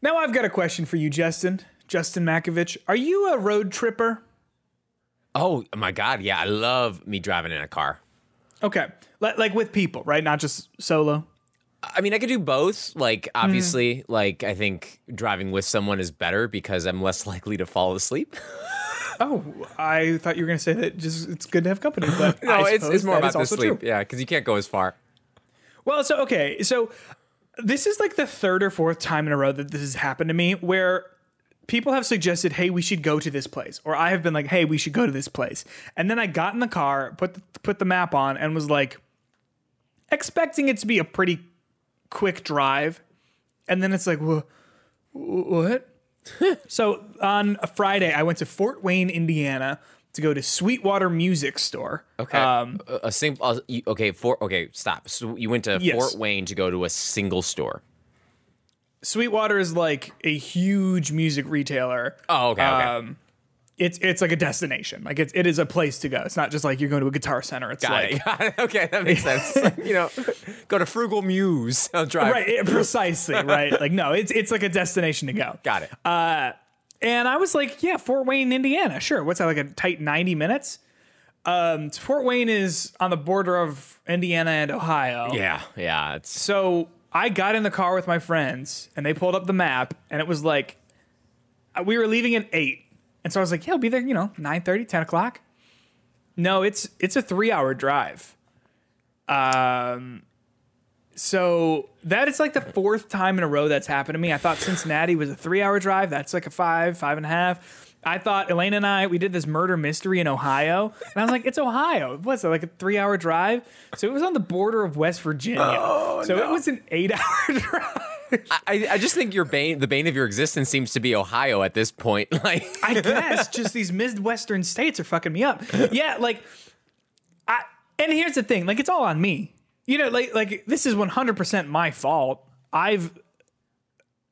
Now I've got a question for you, Justin. Justin Makovich. Are you a road tripper? Oh my god, yeah, I love me driving in a car. Okay. Like, like with people, right? Not just solo. I mean, I could do both. Like, hmm. obviously, like I think driving with someone is better because I'm less likely to fall asleep. Oh, I thought you were going to say that just it's good to have company, but no, it's, it's more about the sleep. true. Yeah, because you can't go as far. Well, so okay, so this is like the third or fourth time in a row that this has happened to me where people have suggested, "Hey, we should go to this place," or I have been like, "Hey, we should go to this place," and then I got in the car, put the, put the map on, and was like, expecting it to be a pretty quick drive, and then it's like, "Wha- what? so on a Friday, I went to Fort Wayne, Indiana, to go to Sweetwater Music Store. Okay. Um, a, single. Uh, okay. For okay, stop. So you went to Yes. Fort Wayne to go to a single store. Sweetwater is like a huge music retailer. Oh, okay. Okay. Um, it's it's like a destination. Like it's it is a place to go. It's not just like you're going to a guitar center. It's got like it. Got it. Okay, that makes sense. you know, go to Frugal Muse. I'll drive. right, it- precisely right. Like no, it's it's like a destination to go. Got it. Uh, and I was like, yeah, Fort Wayne, Indiana, sure. What's that like a tight ninety minutes? Um, Fort Wayne is on the border of Indiana and Ohio. yeah. Yeah. It's So I got in the car with my friends and they pulled up the map and it was like uh, we were leaving at eight. And so I was like, yeah, I'll be there, you know, 9 30, 10 o'clock. No, it's it's a three hour drive. Um so that is like the fourth time in a row that's happened to me. I thought Cincinnati was a three hour drive. That's like a five, five and a half. I thought Elaine and I, we did this murder mystery in Ohio. And I was like, it's Ohio. What's it, like a three hour drive? So it was on the border of West Virginia. Oh, so it was an eight hour drive. I, I just think your bane, the bane of your existence, seems to be Ohio at this point. Like, I guess just these Midwestern states are fucking me up. Yeah, like I and here's the thing, like it's all on me. You know, like like this is 100% my fault. I've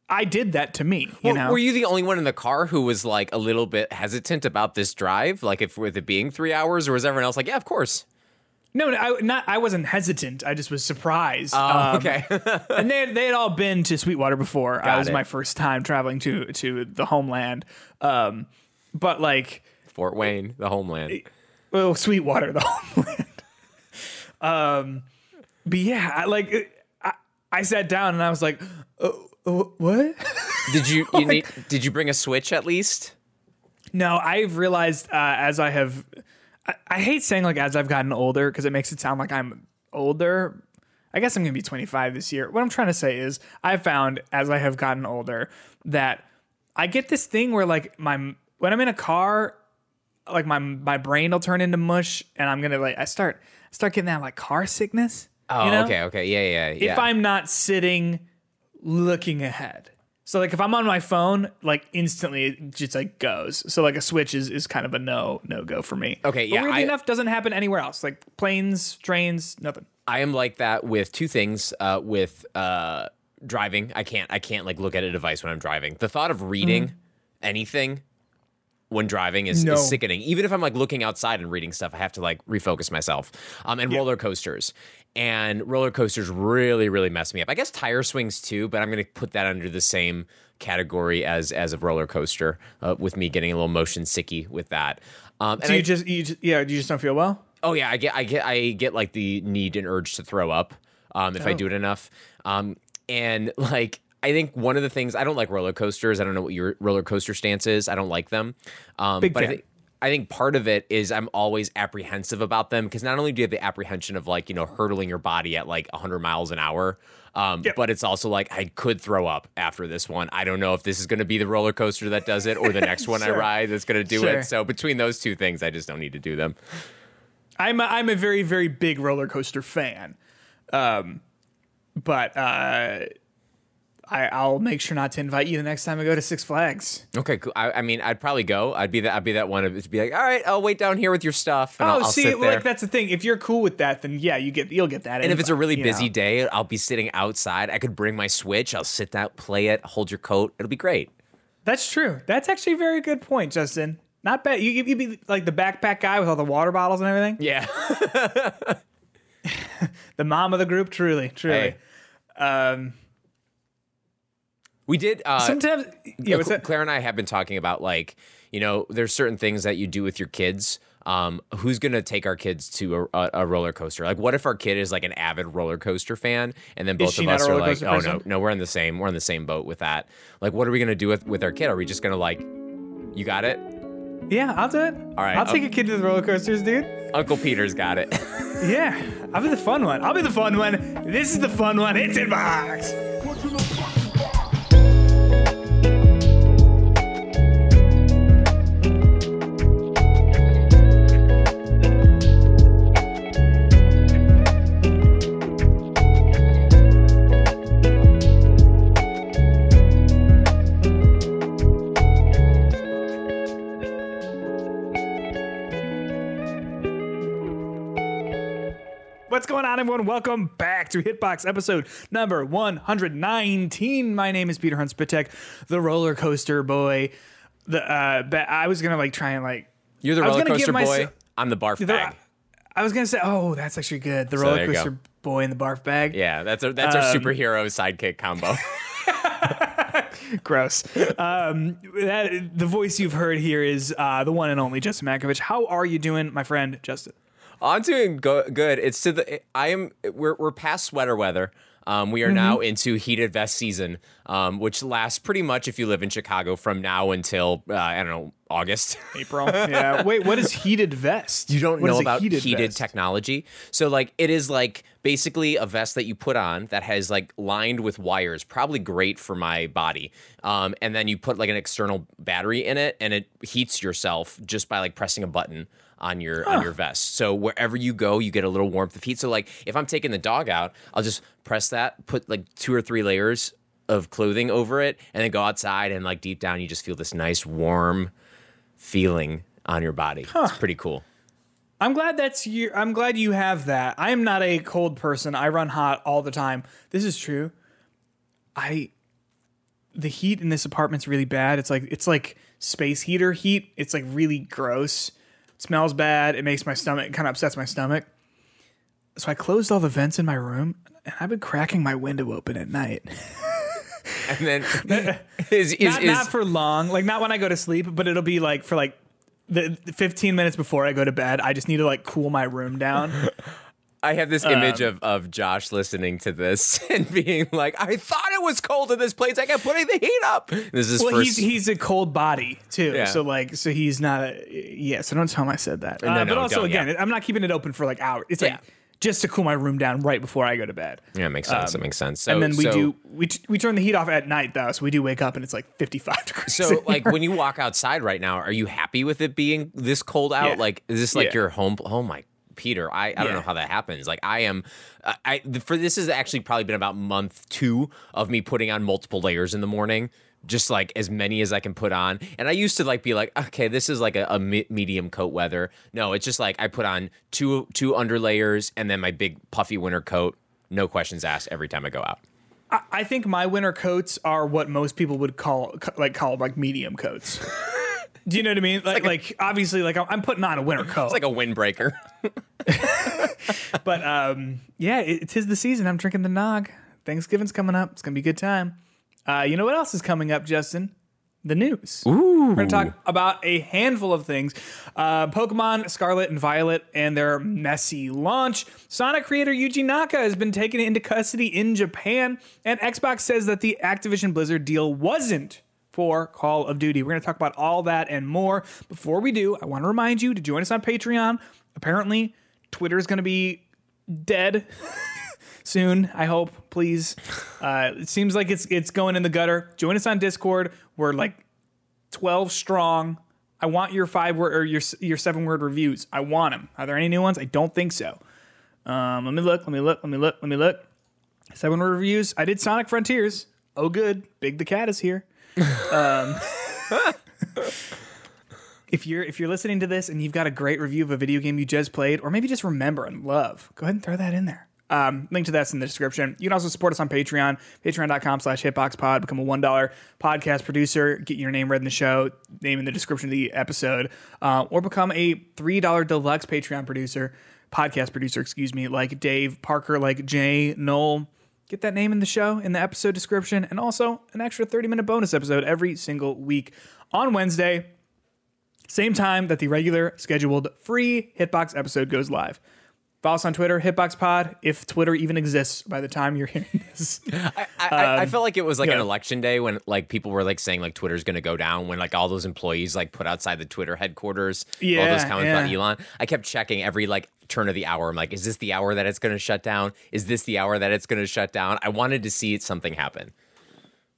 I did that to me, you Well, know. were you the only one in the car who was like a little bit hesitant about this drive? Like, if with it being three hours, or was everyone else like, yeah, of course? no, no, I not I wasn't hesitant. I just was surprised. Oh, Um, okay. and they they had all been to Sweetwater before. Got I was it. my first time traveling to to the homeland. Um but like Fort Wayne, the homeland. well, Sweetwater, the homeland. um, but yeah, I, like I, I sat down and I was like, uh, uh, what? Did you, you need, did you bring a switch at least? no, I've realized uh, as I have, I, I hate saying like as I've gotten older because it makes it sound like I'm older. I guess I'm gonna be 25 this year. What I'm trying to say is, I found as I have gotten older that I get this thing where like my when I'm in a car, like my my brain will turn into mush, and I'm gonna like I start start getting that like car sickness. Oh, you know? okay, okay, yeah, yeah, yeah. If I'm not sitting looking ahead. So like if I'm on my phone, like instantly it just like goes. So like a switch is, is kind of a no no go for me. Okay, But yeah, Weirdly I- enough, doesn't happen anywhere else. Like planes, trains, nothing. I am like that with two things. Uh, with uh, driving, I can't. I can't like look at a device when I'm driving. The thought of reading anything when driving is. No. is sickening. Even if I'm like looking outside and reading stuff, I have to like refocus myself. Um, and roller coasters. And roller coasters really, really mess me up. I guess tire swings too, but I'm going to put that under the same category as as a roller coaster. Uh, with me getting a little motion sicky with that. Um, and So I- you just you just, yeah, you just don't feel well? Oh yeah, I get I get I get like the need and urge to throw up um, if I Oh. do it enough. Um, and like I think one of the things I don't like roller coasters. I don't know what your roller coaster stance is. I don't like them. Um, Big but I fan. think I think part of it is I'm always apprehensive about them because not only do you have the apprehension of like you know hurtling your body at like 100 miles an hour. Um, Yep. But it's also like I could throw up after this one. I don't know if this is going to be the roller coaster that does it or the next one I ride that's going to do Sure. it. So between those two things, I just don't need to do them. I'm a, I'm a very very big roller coaster fan, um, but uh, I I'll make sure not to invite you the next time I go to Six Flags. Okay, cool. I, I mean, I'd probably go. I'd be that. I'd be that one of to be like, all right, I'll wait down here with your stuff. And Oh, I'll, I'll see, like that's the thing. If you're cool with that, then yeah, you get you'll get that. and if it's a really busy know? day, I'll be sitting outside. I could bring my Switch. I'll sit down, play it, hold your coat. It'll be great. that's true. That's actually a very good point, Justin. Not bad. You you be like the backpack guy with all the water bottles and everything. Yeah. The mom of the group, truly, truly. Hey. Um, We did. Uh, Sometimes, yeah. That? Claire and I have been talking about like you know there's certain things that you do with your kids. Um, who's gonna take our kids to a, a, a roller coaster? Like, what if our kid is like an avid roller coaster fan, and then both of us are like, oh no, person? no, we're in the same, we're in the same boat with that. Like, what are we gonna do with with our kid? Are we just gonna like, you got it? Yeah, I'll do it. All right, I'll take um, a kid to the roller coasters, dude. Uncle Peter's got it. Yeah, I'll be the fun one. I'll be the fun one. This is the fun one. It's in box. What's going on, everyone? Welcome back to Hitbox episode number 119. My name is Peter Hunt Spitek, the roller coaster boy. The uh, but I was gonna like try and like You're the roller coaster boy. I'm the barf the- bag. I was gonna say, oh, that's actually good. The there roller you go. coaster boy in the barf bag. Yeah, that's our that's our Um, superhero sidekick combo. Gross. um, that, the voice you've heard here is uh, the one and only Justin Makovich. How are you doing, my friend Justin? I'm doing go- good. It's to the I am we're we're past sweater weather. Um, we are now into heated vest season, um, which lasts pretty much if you live in Chicago from now until uh, I don't know August. April. yeah. Wait, what is heated vest? You don't What is know about heated, vest? technology. So like it is like basically a vest that you put on that has like lined with wires, probably great for my body. Um, and then you put like an external battery in it and it heats yourself just by like pressing a button on your on your vest. So wherever you go, you get a little warmth of heat. So like if I'm taking the dog out, I'll just press that, put like two or three layers of clothing over it, and then go outside and like deep down you just feel this nice warm feeling on your body. It's pretty cool. I'm glad that's you. I'm glad you have that. I am not a cold person. I run hot all the time. This is true. I the heat in this apartment's really bad. It's like it's like space heater heat. It's like really gross. Smells bad. It makes my stomach kind of upsets my stomach. So I closed all the vents in my room and I've been cracking my window open at night. And then is is, not, is not for long, like not when I go to sleep, but it'll be like for like the the 15 minutes before I go to bed. I just need to like cool my room down. I have this image of, of Josh listening to this and being like, I thought it was cold in this place. I kept putting the heat up. This is Well, first. he's he's a cold body too, Yeah. so like so he's not a yeah. So don't tell him I said that. Uh, no, but also again, yeah. I'm not keeping it open for like hours. It's Yeah. like just to cool my room down right before I go to bed. yeah, it makes sense. it makes sense. So, and then we so- do we t- we turn the heat off at night though, so we do wake up and it's like 55 degrees. So, like, when you walk outside right now, are you happy with it being this cold out? Yeah. Like, is this like Yeah. your home? Oh my, Peter, I, I don't know how that happens. Like, I am, uh, I, I for this has actually probably been about month two of me putting on multiple layers in the morning. Just like as many as I can put on, and I used to like be like, okay, this is like a, a medium coat weather. No, it's just like I put on two two under layers and then my big puffy winter coat. No questions asked every time I go out. I, I think my winter coats are what most people would call like call like medium coats. Do you know what I mean? Like, like, obviously, like I'm putting on a winter coat. It's like a windbreaker. But um, yeah, it, tis the season. I'm drinking the nog. Thanksgiving's coming up. It's gonna be a good time. Uh, you know what else is coming up, Justin? The news. Ooh. We're gonna talk about a handful of things: uh, Pokemon Scarlet and Violet and their messy launch. Sonic creator Yuji Naka has been taken into custody in Japan, and Xbox says that the Activision Blizzard deal wasn't for Call of Duty. We're going to talk about all that and more. Before we do, I want to remind you to join us on Patreon. Apparently, Twitter is going to be dead soon. I hope, please. Uh, it seems like it's it's going in the gutter. Join us on Discord. We're like twelve strong. I want your five word or your your seven word reviews. I want them. Are there any new ones? I don't think so. Um, let me look. Let me look. Let me look. Let me look. Seven word reviews. I did Sonic Frontiers. Oh, good. Big the cat is here. Um, if you're if you're listening to this and you've got a great review of a video game you just played, or maybe just remember and love, go ahead and throw that in there. Um, link to that's in the description. You can also support us on Patreon, patreon.com slash hitboxpod. Become a $1 podcast producer. Get your name read in the show, name in the description of the episode. Uh, or become a $3 deluxe Patreon producer, podcast producer, excuse me, like Dave, Parker, like Jay, Noel, get that name in the show in the episode description, and also an extra 30 minute bonus episode every single week on Wednesday, same time that the regular scheduled free Hitbox episode goes live. Follow us on Twitter, Hitbox Pod, if Twitter even exists by the time you're hearing this. I, I, I felt like it was like yeah. an election day when like people were like saying like Twitter's going to go down when like all those employees like put outside the Twitter headquarters Yeah, all those Yeah, comments about. Elon. I kept checking every like turn of the hour. I'm like, is this the hour that it's going to shut down? Is this the hour that it's going to shut down? I wanted to see something happen.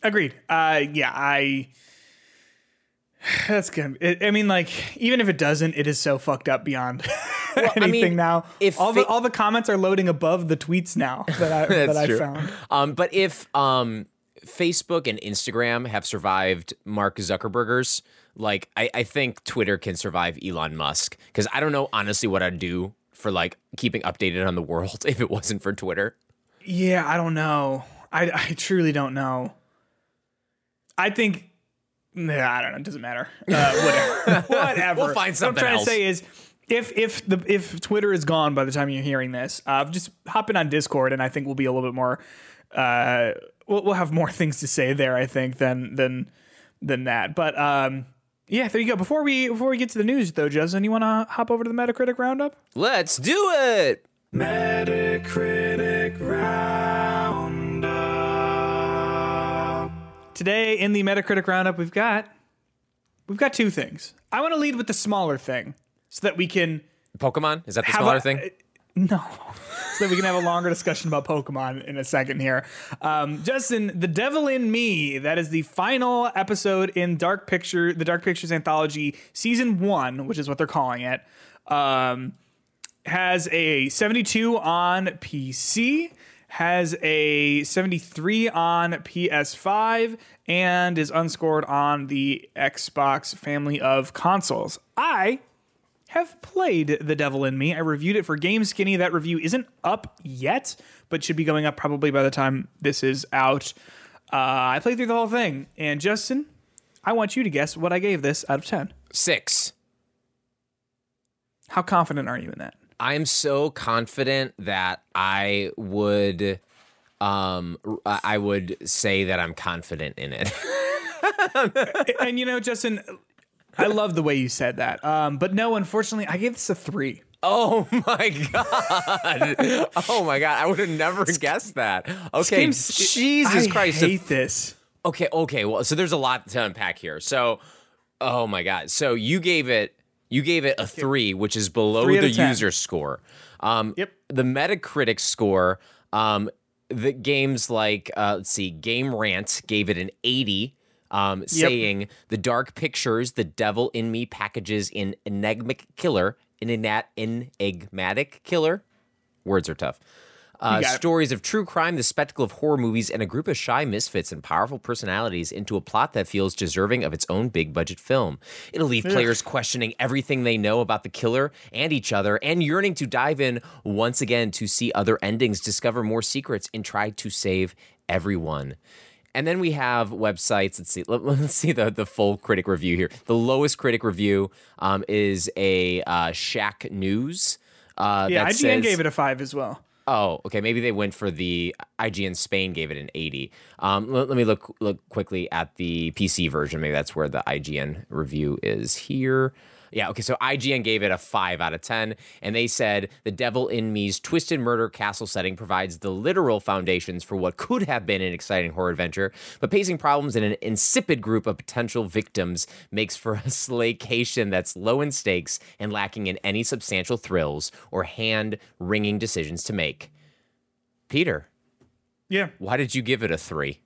Agreed. Uh, yeah, I. That's good. I I mean, like, even if it doesn't, it is so fucked up beyond anything I mean, now. if all the all the comments are loading above the tweets now that I that I true. found. Um, but if um, Facebook and Instagram have survived Mark Zuckerbergers, like I, I think Twitter can survive Elon Musk because I don't know honestly what I'd do for like keeping updated on the world if it wasn't for Twitter. Yeah, I don't know. I I truly don't know. I think. Nah, I don't know. It doesn't matter. Uh, whatever. whatever. We'll find something What I'm trying else. to say is, if if the if Twitter is gone by the time you're hearing this, uh, just hop in on Discord, and I think we'll be a little bit more. Uh, we'll we'll have more things to say there. I think than than than that. But um, yeah, there you go. Before we before we get to the news, though, Justin, you want to hop over to the Metacritic roundup? Let's do it. Metacritic Roundup. Today in the Metacritic roundup, we've got we've got two things. I want to lead with the smaller thing, so that we can Pokemon is that the smaller a- thing? No. So that we can have a longer discussion about Pokemon in a second here. Um, Justin, The Devil in Me, that is the final episode in Dark Picture, the Dark Pictures Anthology Season 1, which is what they're calling it, um, has a 72 on PC, has a 73 on PS5, and is unscored on the Xbox family of consoles. I have played The Devil in Me. I reviewed it for GameSkinny. That review isn't up yet, but should be going up probably by the time this is out. Uh, I played through the whole thing. And Justin, I want you to guess what I gave this out of 10. Six. How confident are you in that? I'm so confident that I would um I I would say that I'm confident in it. and you know, Justin, I love the way you said that. Um, but no, unfortunately, I gave this a three. oh my god. Oh my god. I would have never guessed that. Okay. Jesus I Christ. So- hate this. Okay, okay. Well, so there's a lot to unpack here. So, oh my god. So you gave it you gave it a 3, which is below Three the 10. user score. Um Yep. the Metacritic score um the games like uh let's see, Game Rant gave it an 80. Um, saying the dark pictures, the devil in me packages in enigmatic killer, an enat- enigmatic killer. Words are tough. Uh, stories of true crime, the spectacle of horror movies, and a group of shy misfits and powerful personalities into a plot that feels deserving of its own big budget film. It'll leave players questioning everything they know about the killer and each other, and yearning to dive in once again to see other endings, discover more secrets, and try to save everyone. And then we have websites. Let's see. Let, us see the, the full critic review here. The lowest critic review um, is a uh, Shacknews. Uh, Yeah, that IGN says- gave it a five as well. Oh, okay. Maybe they went for the IGN Spain gave it an 80. Um, let, let me look look quickly at the PC version. Maybe that's where the IGN review is here. Yeah, okay. So IGN gave it a 5 out of 10, and they said The Devil in Me's twisted murder castle setting provides the literal foundations for what could have been an exciting horror adventure, but pacing problems in an insipid group of potential victims makes for a slaycation that's low in stakes and lacking in any substantial thrills or hand wringing decisions to make. Peter, Yeah. why did you give it a 3?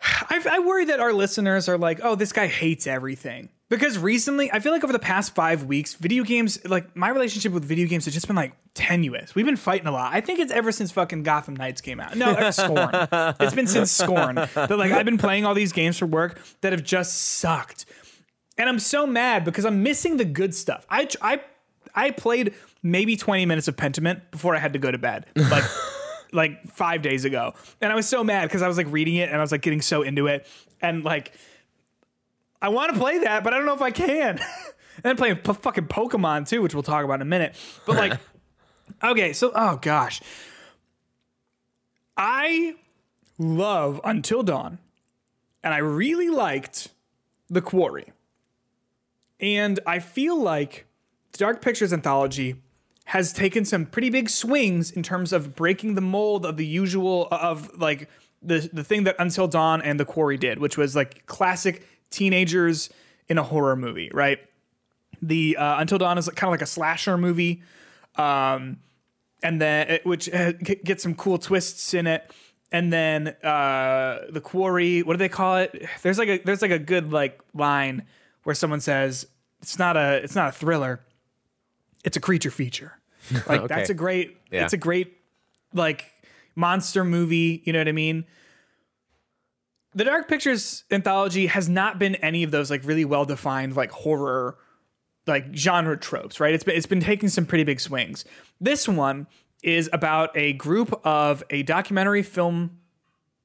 I, I worry that our listeners are like, oh, this guy hates everything. Because recently, I feel like over the past five weeks, video games, like my relationship with video games has just been like tenuous. We've been fighting a lot. I think it's ever since fucking Gotham Knights came out. No, uh, Scorn. it's been since Scorn that like I've been playing all these games for work that have just sucked. And I'm so mad because I'm missing the good stuff. I I I played maybe 20 minutes of Pentiment before I had to go to bed. Like like 5 days ago. And I was so mad cuz I was like reading it and I was like getting so into it and like I want to play that, but I don't know if I can. and then playing p- fucking Pokemon too, which we'll talk about in a minute. But like okay, so oh gosh. I love Until Dawn, and I really liked The Quarry. And I feel like the Dark Pictures anthology has taken some pretty big swings in terms of breaking the mold of the usual of like the the thing that Until Dawn and The Quarry did, which was like classic teenagers in a horror movie, right? The uh, Until Dawn is kind of like a slasher movie, um, and then it, which uh, gets some cool twists in it. And then uh, the quarry, what do they call it? There's like a there's like a good like line where someone says it's not a it's not a thriller, it's a creature feature. Like Okay. that's a great Yeah. it's a great like monster movie. You know what I mean? The Dark Pictures anthology has not been any of those like really well defined like horror like genre tropes, right? It's been it's been taking some pretty big swings. This one is about a group of a documentary film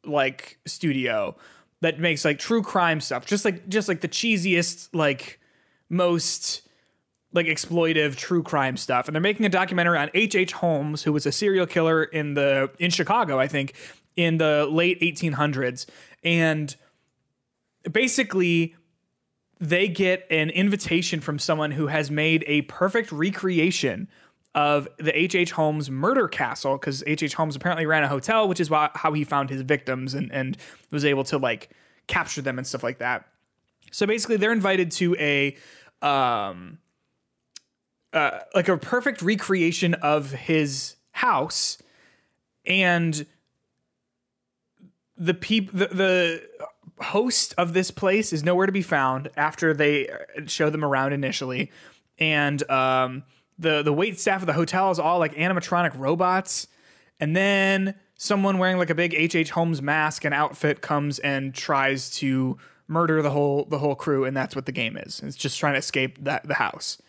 like studio that makes like true crime stuff, just like just like the cheesiest like most like exploitive true crime stuff. And they're making a documentary on H.H. H. Holmes, who was a serial killer in the in Chicago, I think, in the late 1800s. And basically they get an invitation from someone who has made a perfect recreation of the H.H. Holmes murder castle because H.H. Holmes apparently ran a hotel, which is why, how he found his victims and, and was able to like capture them and stuff like that. So basically, they're invited to a um, uh, like a perfect recreation of his house, and the peop the, the host of this place is nowhere to be found after they show them around initially, and um, the the wait staff of the hotel is all like animatronic robots, and then someone wearing like a big H H Holmes mask and outfit comes and tries to murder the whole the whole crew, and that's what the game is. It's just trying to escape that the house.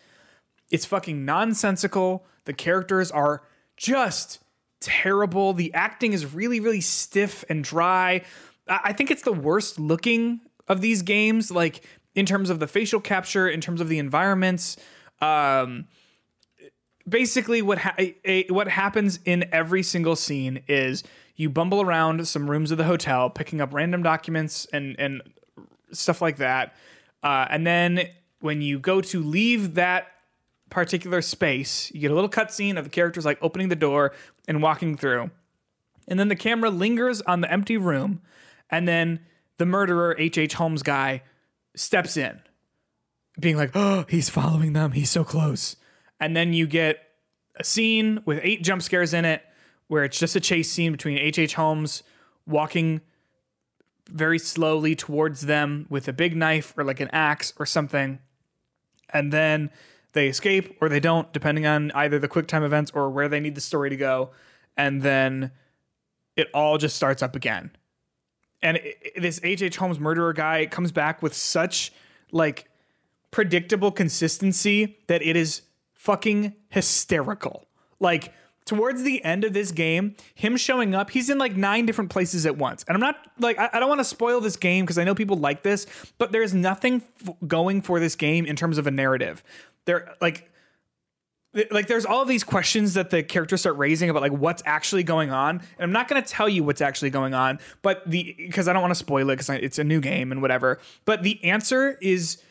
It's fucking nonsensical. The characters are just terrible. The acting is really, really stiff and dry. I think it's the worst looking of these games, like in terms of the facial capture, in terms of the environments. Um, basically, what ha- a- what happens in every single scene is you bumble around some rooms of the hotel, picking up random documents and and stuff like that. Uh, and then when you go to leave that particular space, you get a little cutscene of the characters like opening the door and walking through. And then the camera lingers on the empty room, and then the murderer, H.H. H. Holmes guy, steps in, being like, oh, he's following them. He's so close. And then you get a scene with eight jump scares in it where it's just a chase scene between H.H. H. Holmes walking very slowly towards them with a big knife or like an axe or something. And then they escape or they don't, depending on either the quick time events or where they need the story to go. And then it all just starts up again. And it, it- this H.H. Holmes murderer guy comes back with such like predictable consistency that it is fucking hysterical. Like towards the end of this game, him showing up, he's in like nine different places at once. And I'm not like I, I don't want to spoil this game because I know people like this, but there's nothing f- going for this game in terms of a narrative. There like like there's all these questions that the characters start raising about like what's actually going on. And i'm not going to tell you what's actually going on but the because i don't want to spoil it because it's a new game and whatever. But the answer is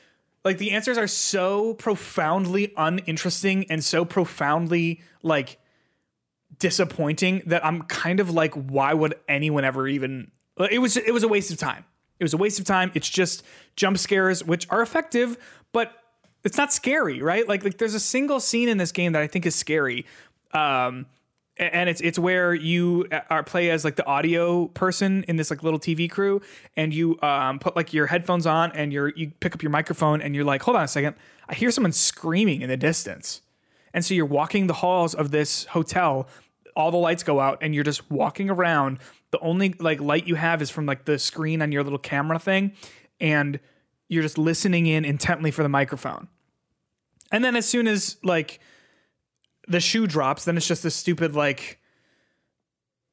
like the answers are so profoundly uninteresting and so profoundly like disappointing that i'm kind of like why would anyone ever even it was it was a waste of time. It was a waste of time. It's just jump scares which are effective but it's not scary, right? Like like there's a single scene in this game that I think is scary. Um and it's it's where you are play as like the audio person in this like little TV crew and you um put like your headphones on and you're you pick up your microphone and you're like, "Hold on a second. I hear someone screaming in the distance." And so you're walking the halls of this hotel, all the lights go out and you're just walking around. The only like light you have is from like the screen on your little camera thing and you're just listening in intently for the microphone. And then as soon as like the shoe drops, then it's just this stupid like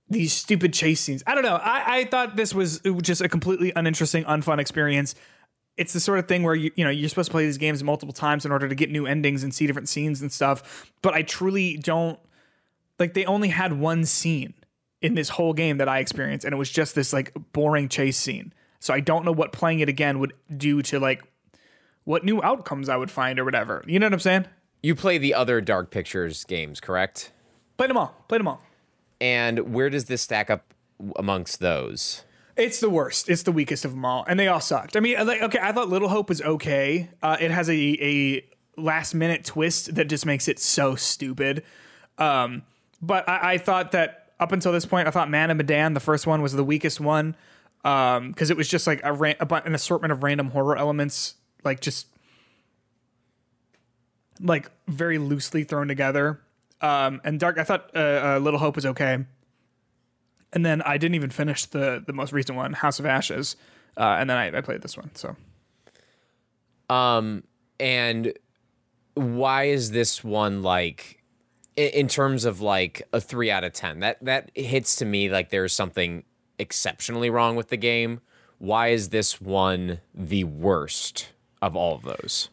these stupid chase scenes. I don't know. I, I thought this was just a completely uninteresting, unfun experience. It's the sort of thing where you you know you're supposed to play these games multiple times in order to get new endings and see different scenes and stuff. But I truly don't like they only had one scene in this whole game that I experienced, and it was just this like boring chase scene. So I don't know what playing it again would do to like what new outcomes I would find or whatever. You know what I'm saying? You play the other Dark Pictures games, correct? Played them all. Played them all. And where does this stack up amongst those? It's the worst. It's the weakest of them all, and they all sucked. I mean, like, okay, I thought Little Hope was okay. Uh, it has a a last minute twist that just makes it so stupid. Um, but I, I thought that up until this point, I thought Man of Medan, the first one, was the weakest one because um, it was just like a, ran- an assortment of random horror elements, like just like very loosely thrown together. Um, and Dark, I thought uh, uh, Little Hope was okay and then I didn't even finish the the most recent one, House of Ashes, uh, and then I, I played this one. So Um, and why is this one like, in terms of like a three out of ten? That that hits to me like there's something exceptionally wrong with the game. Why is this one the worst of all of those?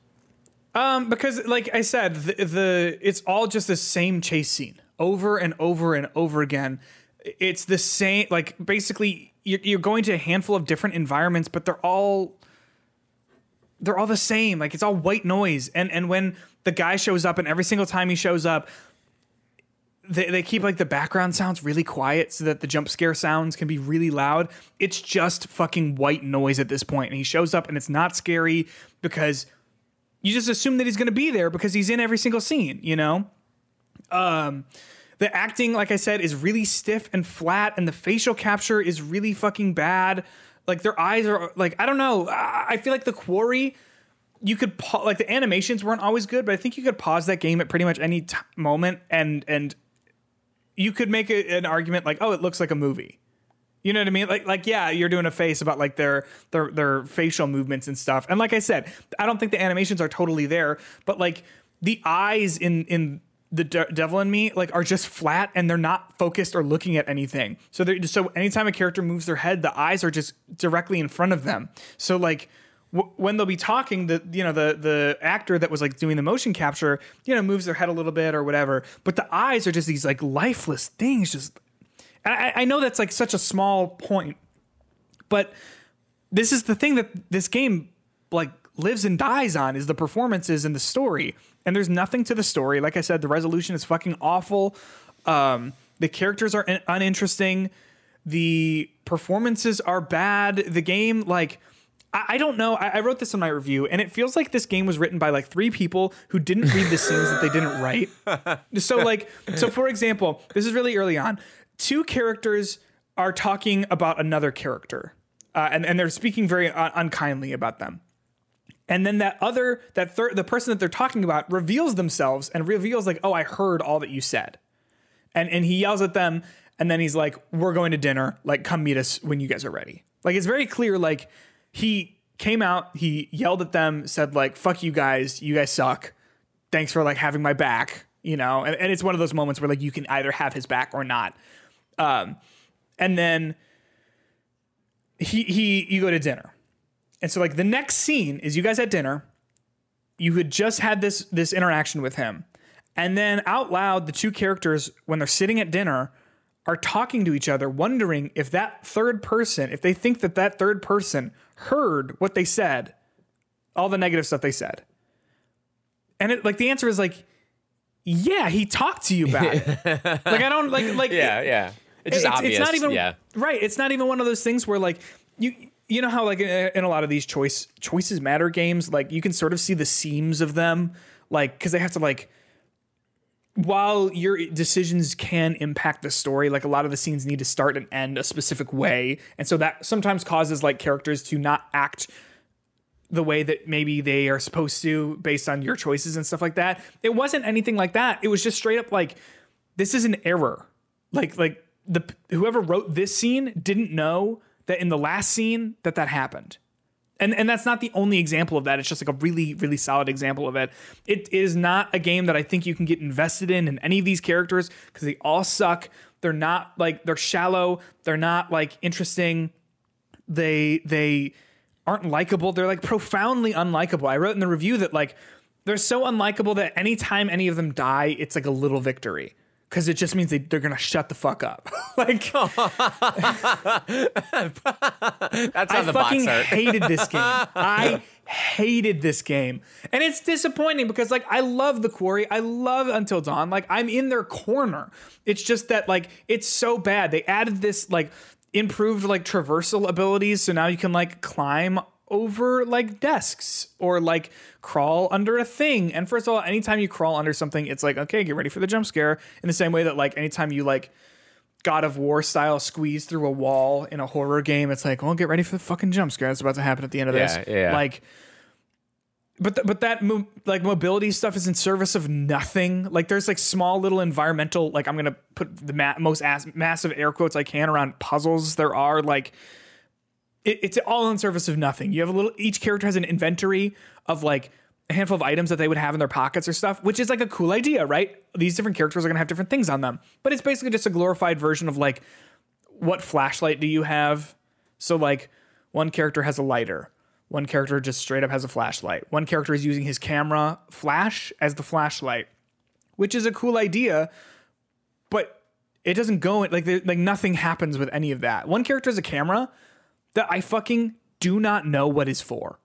um, because like I said, the, the it's all just the same chase scene over and over and over again. It's the same, like basically you're, you're going to a handful of different environments, but they're all they're all the same. Like it's all white noise. And and when the guy shows up, and every single time he shows up, they, they keep like the background sounds really quiet so that the jump scare sounds can be really loud. It's just fucking white noise at this point. And he shows up and it's not scary because you just assume that he's going to be there because he's in every single scene, you know? Um, the acting, like I said, is really stiff and flat, and the facial capture is really fucking bad. Like their eyes are like I don't know. I feel like the quarry you could pa- like the animations weren't always good, but I think you could pause that game at pretty much any t- moment and and you could make a, an argument like, oh, it looks like a movie. You know what I mean? Like like yeah, you're doing a face about like their their their facial movements and stuff. And like I said, I don't think the animations are totally there, but like the eyes in in the De- Devil in Me like are just flat and they're not focused or looking at anything. So they so anytime a character moves their head, the eyes are just directly in front of them. So like when they'll be talking, the you know the the actor that was like doing the motion capture, you know, moves their head a little bit or whatever, but the eyes are just these like lifeless things. Just I, I know that's like such a small point, but this is the thing that this game like lives and dies on is the performances and the story. And there's nothing to the story. Like I said, the resolution is fucking awful. Um, the characters are un- uninteresting. The performances are bad. The game, like, I, don't know. I, I wrote this in my review, and it feels like this game was written by like three people who didn't read the scenes that they didn't write. So, like, so for example, this is really early on. Two characters are talking about another character, uh, and and they're speaking very un- unkindly about them. And then that other, that third, the person that they're talking about reveals themselves and reveals like, oh, I heard all that you said. And and he yells at them, and then he's like, we're going to dinner. Like, come meet us when you guys are ready. Like, it's very clear. Like, he came out, he yelled at them, said like, fuck you guys, you guys suck. Thanks for like having my back, you know. And, and it's one of those moments where like you can either have his back or not. Um, and then he he you go to dinner. And so like the next scene is you guys at dinner. You had just had this this interaction with him. And then out loud the two characters when they're sitting at dinner are talking to each other wondering if that third person, if they think that that third person heard what they said, all the negative stuff they said. And it like the answer is like yeah, he talked to you about it. like I don't like like Yeah, yeah. It's just it's, obvious. it's not even yeah. right. It's not even one of those things where like you you know how like in in a lot of these choice choices matter games, like you can sort of see the seams of them, like because they have to like while your decisions can impact the story, like a lot of the scenes need to start and end a specific way, and so that sometimes causes like characters to not act the way that maybe they are supposed to based on your choices and stuff like that. It wasn't anything like that. It was just straight up like this is an error. Like like the whoever wrote this scene didn't know that in the last scene that that happened. And and that's not the only example of that. It's just like a really really solid example of it. It is not a game that I think you can get invested in in any of these characters because they all suck. They're not like they're shallow. They're not like interesting they they aren't likable. They're like profoundly unlikable. I wrote in the review that like they're so unlikable that anytime any of them die, it's like a little victory. Because it just means they, they're gonna shut the fuck up. like That's I the fucking hated this game. I hated this game. And it's disappointing because like I love the quarry. I love Until Dawn. Like I'm in their corner. It's just that like it's so bad. They added this like improved like traversal abilities so now you can like climb over like desks or like crawl under a thing. And first of all, anytime you crawl under something, it's like, okay, get ready for the jump scare. In the same way that like anytime you like God of War style squeeze through a wall in a horror game, it's like, well, get ready for the fucking jump scare that's about to happen at the end of this. Yeah, yeah. Like, but th- but that mo- like mobility stuff is in service of nothing. Like, there's like small little environmental like I'm gonna put the ma- most ass- massive air quotes I can around puzzles there are. Like, it, it's all in service of nothing. You have a little. Each character has an inventory of like a handful of items that they would have in their pockets or stuff, which is like a cool idea, right? These different characters are gonna have different things on them, but it's basically just a glorified version of like what flashlight do you have? So like one character has a lighter. One character just straight up has a flashlight. One character is using his camera flash as the flashlight, which is a cool idea, but it doesn't go like like nothing happens with any of that. One character has a camera that I fucking do not know what is for.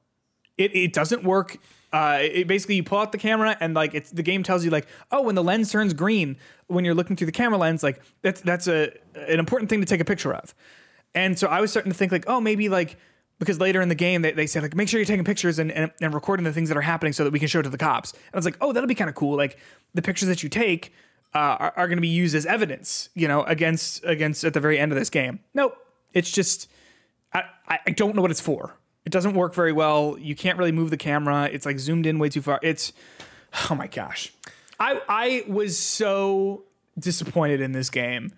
It it doesn't work. Uh, it basically you pull out the camera and like it's the game tells you like oh when the lens turns green when you're looking through the camera lens like that's that's a an important thing to take a picture of. And so I was starting to think like oh maybe like because later in the game they, they said like make sure you're taking pictures and, and, and recording the things that are happening so that we can show it to the cops. And I was like oh that'll be kind of cool like the pictures that you take uh, are, are going to be used as evidence you know against against at the very end of this game. Nope, it's just I, I don't know what it's for. It doesn't work very well. You can't really move the camera. It's like zoomed in way too far. It's oh my gosh. I I was so disappointed in this game.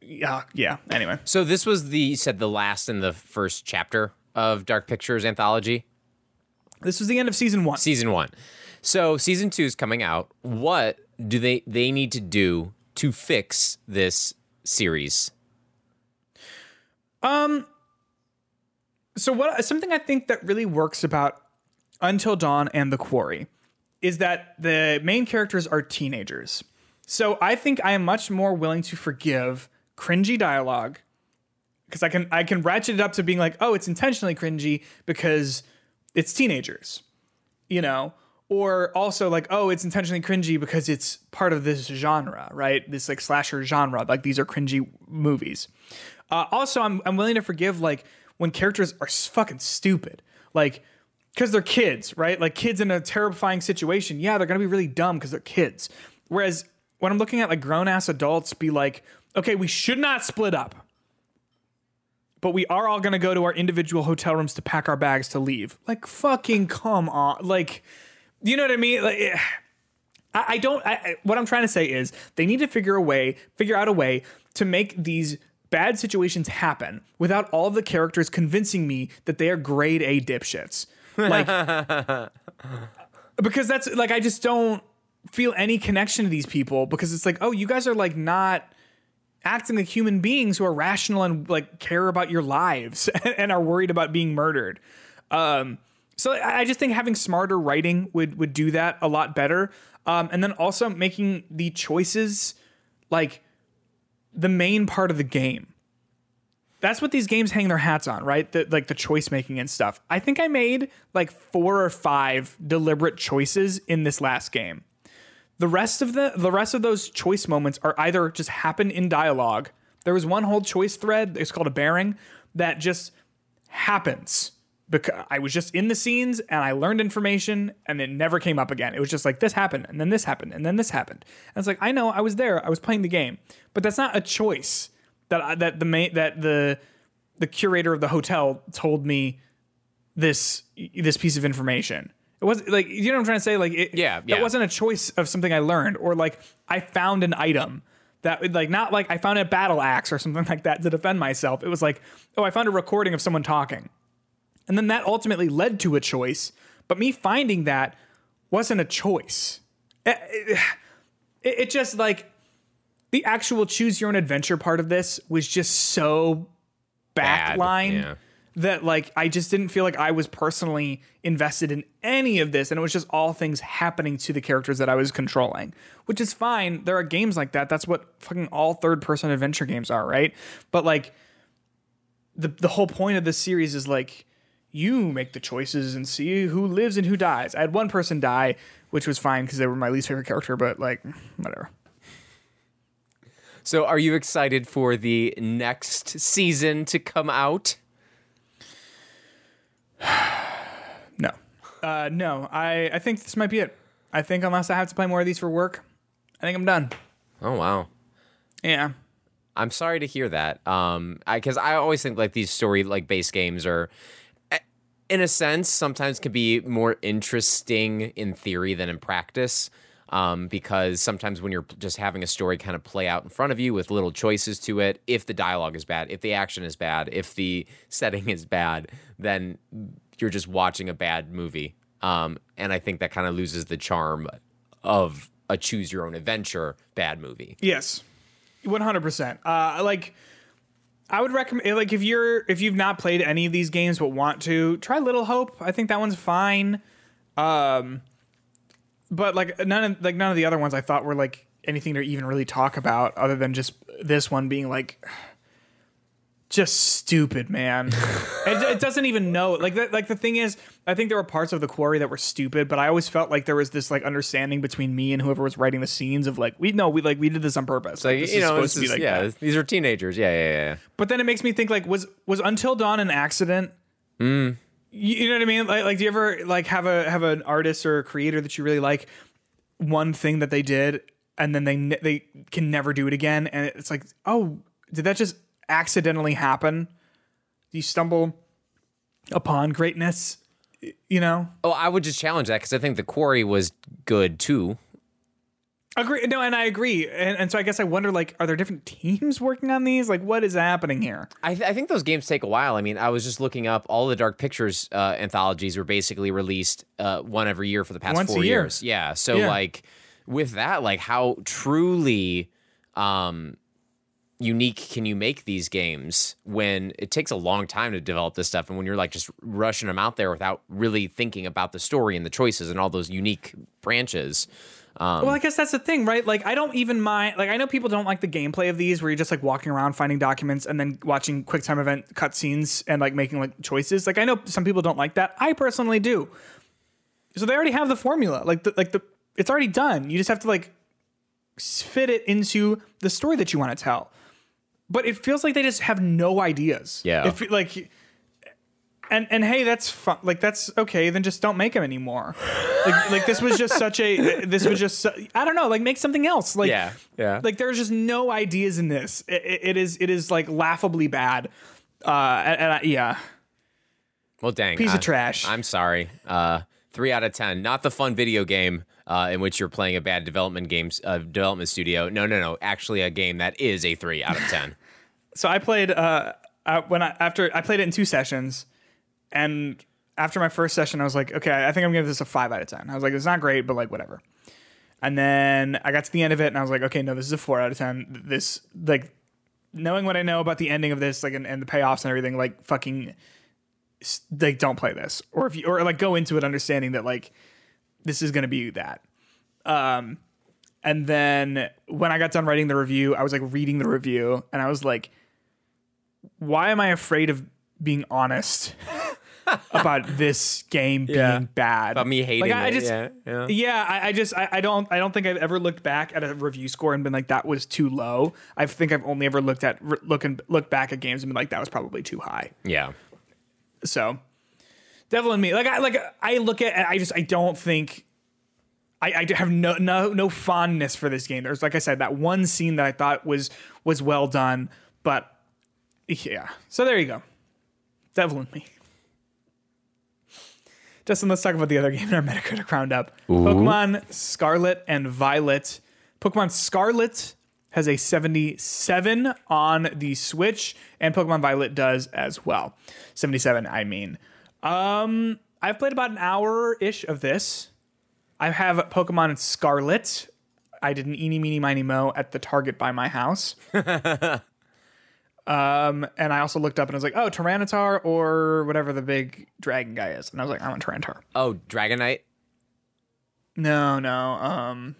Yeah, yeah. Anyway, So this was the you said the last in the first chapter of Dark Pictures anthology, this was the end of season one. season one. So season two is coming out. What do they they need to do to fix this series? Um, so what something I think that really works about Until Dawn and The Quarry is that the main characters are teenagers. So I think I am much more willing to forgive cringy dialogue because I can I can ratchet it up to being like, oh, it's intentionally cringy because it's teenagers, you know, or also like, oh, it's intentionally cringy because it's part of this genre, right? This like slasher genre, like these are cringy movies. Uh, also, I'm I'm willing to forgive like when characters are fucking stupid, like because they're kids, right? Like kids in a terrifying situation, yeah, they're gonna be really dumb because they're kids. Whereas when I'm looking at like grown ass adults, be like, okay, we should not split up but we are all gonna go to our individual hotel rooms to pack our bags to leave. Like, fucking come on. Like, you know what I mean? Like, eh, I, I don't. I- what I'm trying to say is they need to figure a way, figure out a way to make these bad situations happen without all of the characters convincing me that they are grade A dipshits. Like, because that's like I just don't feel any connection to these people because it's like, oh, you guys are like not acting like human beings who are rational and like care about your lives and are worried about being murdered. Um, so I just think having smarter writing would would do that a lot better. Um, and then also making the choices like the main part of the game. That's what these games hang their hats on, right? The, like the choice making and stuff. I think I made like four or five deliberate choices in this last game. The rest of the the rest of those choice moments are either just happen in dialogue. There was one whole choice thread, it's called a bearing, that just happens. Because I was just in the scenes and I learned information and it never came up again. It was just like this happened and then this happened and then this happened. And it's like I know I was there, I was playing the game, but that's not a choice that I, that the main that the the curator of the hotel told me this this piece of information. It was like you know what I'm trying to say. Like it, Yeah, that yeah. wasn't a choice of something I learned, or like I found an item that like not like I found a battle axe or something like that to defend myself. It was like oh I found a recording of someone talking, and then that ultimately led to a choice. But me finding that wasn't a choice. It, it, it just like the actual choose your own adventure part of this was just so backline yeah. that like I just didn't feel like I was personally invested in any of this and it was just all things happening to the characters that I was controlling. Which is fine. There are games like that. That's what fucking all third person adventure games are, right? But like the the whole point of this series is like you make the choices and see who lives and who dies. I had one person die, which was fine because they were my least favorite character, but like whatever. So, are you excited for the next season to come out? No. Uh, no, I, I think this might be it. I think unless I have to play more of these for work, I think I'm done. Oh wow. Yeah. I'm sorry to hear that. Um, I, because I, always think like these story like base games are, in a sense, sometimes can be more interesting in theory than in practice. Um, because sometimes when you're just having a story kind of play out in front of you with little choices to it, if the dialogue is bad, if the action is bad, if the setting is bad, then you're just watching a bad movie. Um, and I think that kind of loses the charm of a choose your own adventure bad movie. Yes. 100%. Uh, like, I would recommend, like, if you're, if you've not played any of these games but want to, try Little Hope. I think that one's fine. Um, but like none of like none of the other ones I thought were like anything to even really talk about other than just this one being like just stupid, man. it, it doesn't even know like that. Like the thing is, I think there were parts of the quarry that were stupid, but I always felt like there was this like understanding between me and whoever was writing the scenes of like we know we like we did this on purpose. Like, this you is know, supposed to be is- like yeah, that. these are teenagers. Yeah, yeah, yeah. But then it makes me think like was was Until Dawn an accident? Mm. You, you know what I mean? Like, like do you ever like have a have an artist or a creator that you really like? One thing that they did, and then they ne- they can never do it again, and it's like, oh, did that just accidentally happen? You stumble upon greatness, you know. Oh, I would just challenge that because I think the quarry was good too. Agree. No, and I agree. And, and so I guess I wonder, like, are there different teams working on these? Like, what is happening here? I, th- I think those games take a while. I mean, I was just looking up all the Dark Pictures uh, anthologies were basically released uh, one every year for the past Once four year. years. Yeah. So Yeah. like with that, like how truly um, unique can you make these games when it takes a long time to develop this stuff, and when you're like just rushing them out there without really thinking about the story and the choices and all those unique branches. Um, well, I guess that's the thing, right? Like, I don't even mind. Like, I know people don't like the gameplay of these, where you're just like walking around finding documents and then watching quick time event cutscenes and like making like choices. Like, I know some people don't like that. I personally do. So they already have the formula. Like, the, like the it's already done. You just have to like fit it into the story that you want to tell. But it feels like they just have no ideas. Yeah. Like. And, and hey, that's fun. Like that's okay. Then just don't make them anymore. Like, like this was just such a. This was just. su- I don't know. Like make something else. Like Yeah, yeah. Like there's just no ideas in this. It, it- it is. It is like laughably bad. Uh, and, and I, yeah. Well, dang. Piece of trash. I'm sorry. Uh, three out of ten. Not the fun video game uh, in which you're playing a bad development games uh, development studio. No, no, no. Actually, a game that is a three out of ten. So I played. Uh, uh, when I after I played it in two sessions, and after my first session, I was like, okay, I think I'm gonna give this a five out of ten. I was like, it's not great, but like whatever. And then I got to the end of it, and I was like, okay, no, this is a four out of ten. This like knowing what I know about the ending of this, like and, and the payoffs and everything, like fucking, like don't play this, or if you or like go into it understanding that like this is gonna be that. Um, and then when I got done writing the review, I was like reading the review, and I was like, why am I afraid of being honest about this game being Yeah. bad? About me hating like, I, I it. just, yeah, yeah. yeah, I, I just I, I don't I don't think I've ever looked back at a review score and been like that was too low. I think I've only ever looked at re- looking looked back at games and been like that was probably too high. Yeah. So, Devil in Me, like I like I look at I just I don't think. I, I have no no no fondness for this game. There's like I said that one scene that I thought was was well done, but yeah. So there you go, Devil in Me. Justin, let's talk about the other game in our Metacritic roundup. Pokemon Scarlet and Violet. Pokemon Scarlet has a 77 on the Switch, and Pokemon Violet does as well. 77, I mean. Um, I've played about an hour ish of this. I have Pokemon Scarlet. I did an eeny, meeny, miny, mo at the Target by my house. Um, and I also looked up and I was like, oh, Tyranitar or whatever the big dragon guy is. And I was like, I want Tyranitar. Oh, Dragonite. No, no. Um,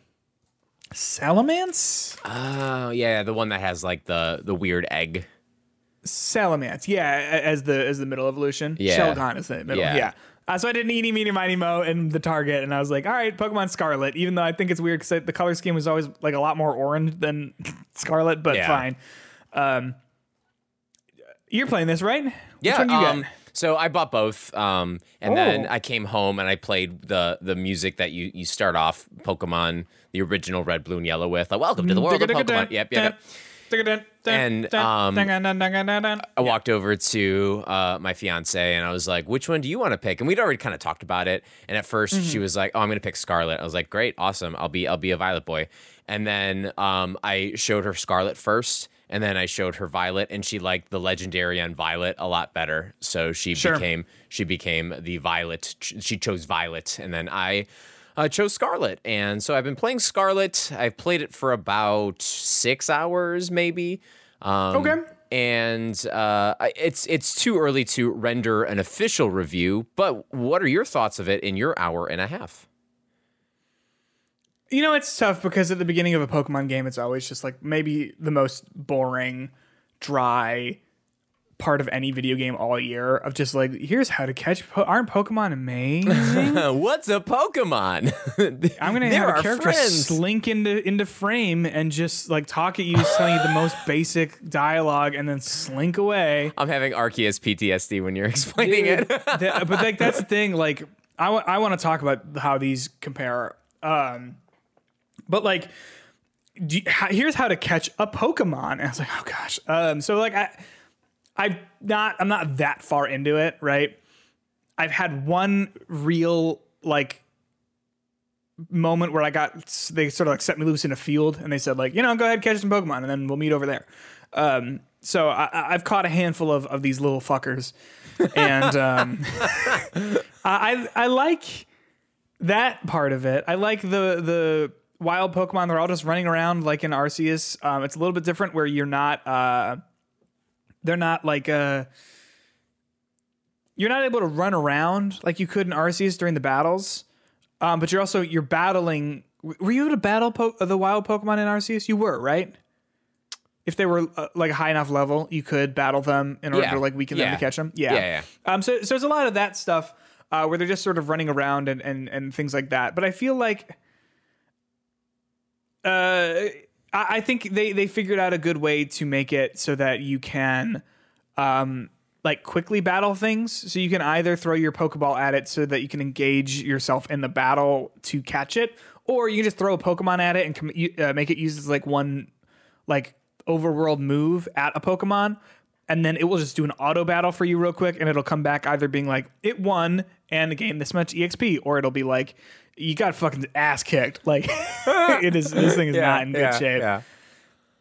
Salamence? Oh yeah, the one that has like the the weird egg. Salamence, yeah, as the as the middle evolution. Yeah. Shelgon is the middle. Yeah. Yeah. Uh, so I did an eeny, meeny, miny, mo in the target, and I was like, all right, Pokemon Scarlet. Even though I think it's weird because the color scheme was always like a lot more orange than Scarlet, but Yeah. fine. Um, you're playing this, right? Which Yeah. one you um, got? so I bought both, um, and then Oh. I came home and I played the the music that you you start off Pokemon, the original Red, Blue, and Yellow with. Like, Welcome to the world of Pokemon. Yep, yep. yep. And, um, I walked over to uh, my fiance and I was like, "Which one do you want to pick?" And we'd already kind of talked about it. And at 1st Mm-hmm. she was like, "Oh, I'm going to pick Scarlet." I was like, "Great, awesome. I'll be I'll be a Violet boy." And then um, I showed her Scarlet first, and then I showed her Violet, and she liked the legendary on Violet a lot better. So she Sure. became she became the Violet. She chose Violet, and then I uh, chose Scarlet. And so I've been playing Scarlet. I've played it for about six hours, maybe. Um, Okay. And uh, it's it's too early to render an official review. But what are your thoughts of it in your hour and a half? You know, it's tough because at the beginning of a Pokemon game, it's always just like maybe the most boring, dry part of any video game all year of just like, here's how to catch. Po- Aren't Pokemon amazing? What's a Pokemon? I'm gonna have a character friends. slink into into frame and just like talk at you, telling you the most basic dialogue, and then slink away. I'm having Arceus PTSD when you're explaining it. That- but like that's the thing. Like I want to talk about how these compare. Um, but like, you- how, here's how to catch a Pokemon. And I was like, oh gosh. Um, so like I, I'm not I'm not that far into it, right? I've had one real like moment where I got they sort of like set me loose in a field and they said like you know go ahead catch some Pokemon and then we'll meet over there. Um, so I, I've caught a handful of, of these little fuckers, and um, I I like that part of it. I like the the wild Pokemon. They're all just running around like in Arceus. Um, it's a little bit different where you're not. Uh, they're not like uh You're not able to run around like you could in Arceus during the battles, um, but you're also you're battling. Were you able to battle po- the wild Pokemon in Arceus? You were right. If they were uh, like a high enough level, you could battle them in order Yeah. to like weaken them Yeah. to catch them. Yeah, Yeah, Um, so, so there's a lot of that stuff uh, where they're just sort of running around and, and and things like that. But I feel like, uh, I, think they they figured out a good way to make it so that you can, um, like quickly battle things. So you can either throw your Pokeball at it so that you can engage yourself in the battle to catch it, or you can just throw a Pokemon at it and com- uh, make it use as like one like overworld move at a Pokemon, and then it will just do an auto battle for you real quick, and it'll come back either being like it won and gained this much EXP, or it'll be like you got fucking ass kicked. Like it is. This thing is not in good shape.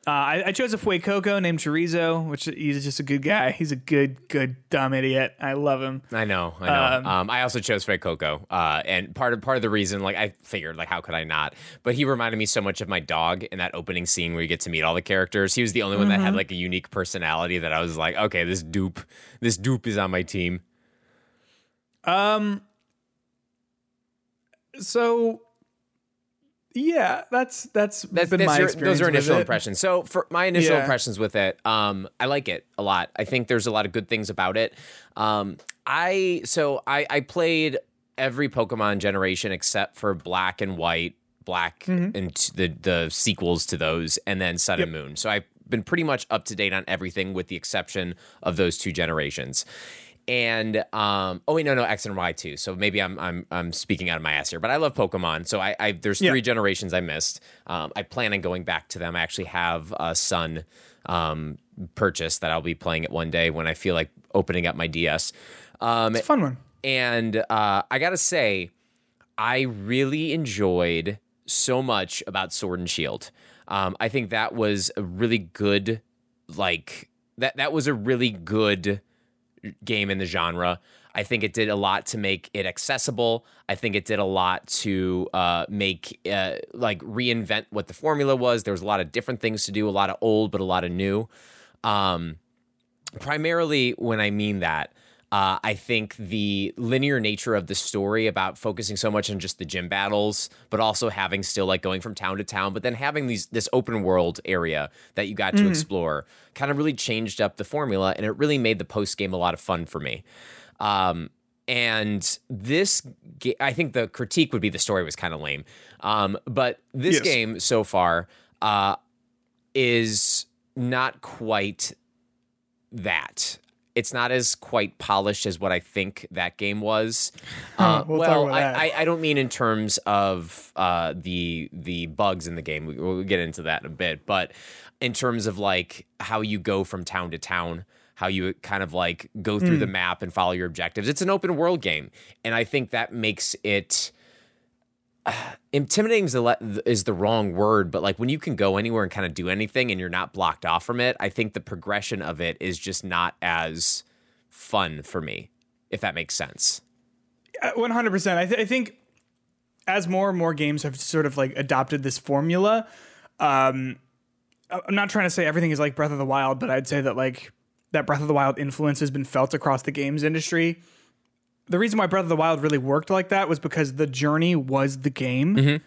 Uh, I, I chose a Fuecoco named Chorizo, which he's just a good guy. He's a good, good dumb idiot. I love him. I know, I know. Um, I also chose Fuecoco, uh, and part of part of the reason, like I figured, like how could I not? But he reminded me so much of my dog in that opening scene where you get to meet all the characters. He was the only one that had like a unique personality that I was like, okay, this dupe, this dupe is on my team. Um. So, yeah, that's that's, That's, been that's my your- experience. those are initial it. impressions. So for my initial Yeah. impressions with it, um, I like it a lot. I think there's a lot of good things about it. Um, I so I, I played every Pokemon generation except for Black and White, Black Mm-hmm. and the the sequels to those, and then Sun and Moon. So I've been pretty much up to date on everything with the exception of those two generations. And um, oh wait, no, no, X and Y too. So maybe I'm I'm I'm speaking out of my ass here, but I love Pokemon. So I, I there's Yeah. three generations I missed. Um, I plan on going back to them. I actually have a Sun um, purchase that I'll be playing it one day when I feel like opening up my DS. Um, It's a fun one. and uh, I gotta say, I really enjoyed so much about Sword and Shield. Um, I think that was a really good, like that. That was a really good game in the genre. I think it did a lot to make it accessible. I think it did a lot to uh, make uh, like reinvent what the formula was. There was a lot of different things to do, a lot of old, but a lot of new. Um, primarily when I mean that, uh, I think the linear nature of the story about focusing so much on just the gym battles, but also having still like going from town to town, but then having these this open world area that you got to explore kind of really changed up the formula, and it really made the post game a lot of fun for me. Um, and this, ga- I think the critique would be the story was kind of lame. Um, but this Yes. game so far uh, is not quite that. It's not as quite polished as what I think that game was. Uh, We'll well, I. I, I don't mean in terms of uh, the the bugs in the game. We, we'll get into that in a bit, but in terms of like how you go from town to town, how you kind of like go through Hmm. the map and follow your objectives. It's an open world game, and I think that makes it intimidating is the, is the wrong word, but like when you can go anywhere and kind of do anything and you're not blocked off from it, I think the progression of it is just not as fun for me, if that makes sense. Uh, One hundred percent. I th- I think as more and more games have sort of like adopted this formula, um, I'm not trying to say everything is like Breath of the Wild, but I'd say that like that Breath of the Wild influence has been felt across the games industry. The reason why Breath of the Wild really worked like that was because the journey was the game, mm-hmm.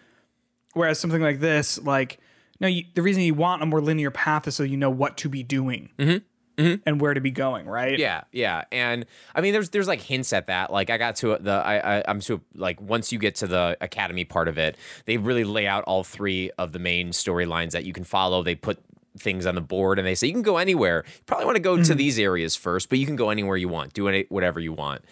whereas something like this, like no, you, the reason you want a more linear path is so you know what to be doing mm-hmm. Mm-hmm. and where to be going, right? Yeah, yeah, and I mean, there's there's like hints at that. Like I got to the I, I I'm so like once you get to the academy part of it, they really lay out all three of the main storylines that you can follow. They put things on the board and they say you can go anywhere. You probably want to go to these areas first, but you can go anywhere you want. Do any, whatever you want.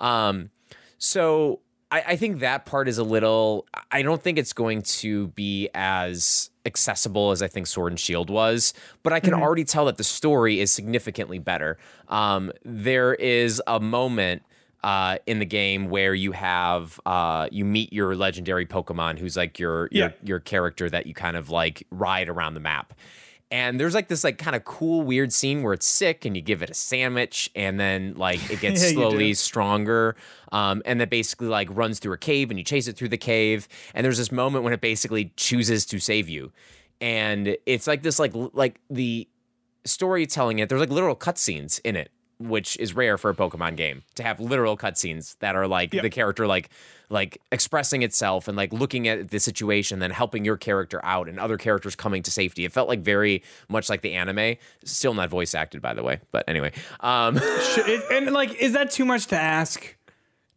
Um, so I, I think that part is a little. I don't think it's going to be as accessible as I think Sword and Shield was, but I can already tell that the story is significantly better. Um, there is a moment. Uh, in the game where you have uh, you meet your legendary Pokemon, who's like your your Yeah. your character that you kind of like ride around the map. And there's like this like kind of cool weird scene where it's sick and you give it a sandwich and then like it gets Yeah, slowly stronger um, and that basically like runs through a cave and you chase it through the cave. And there's this moment when it basically chooses to save you. And it's like this like like the storytelling it there's like literal cutscenes in it which is rare for a pokemon game to have literal cutscenes that are like Yeah. the character like like expressing itself and like looking at the situation then helping your character out and other characters coming to safety it felt like very much like the anime still not voice acted by the way but anyway um and like, is that too much to ask?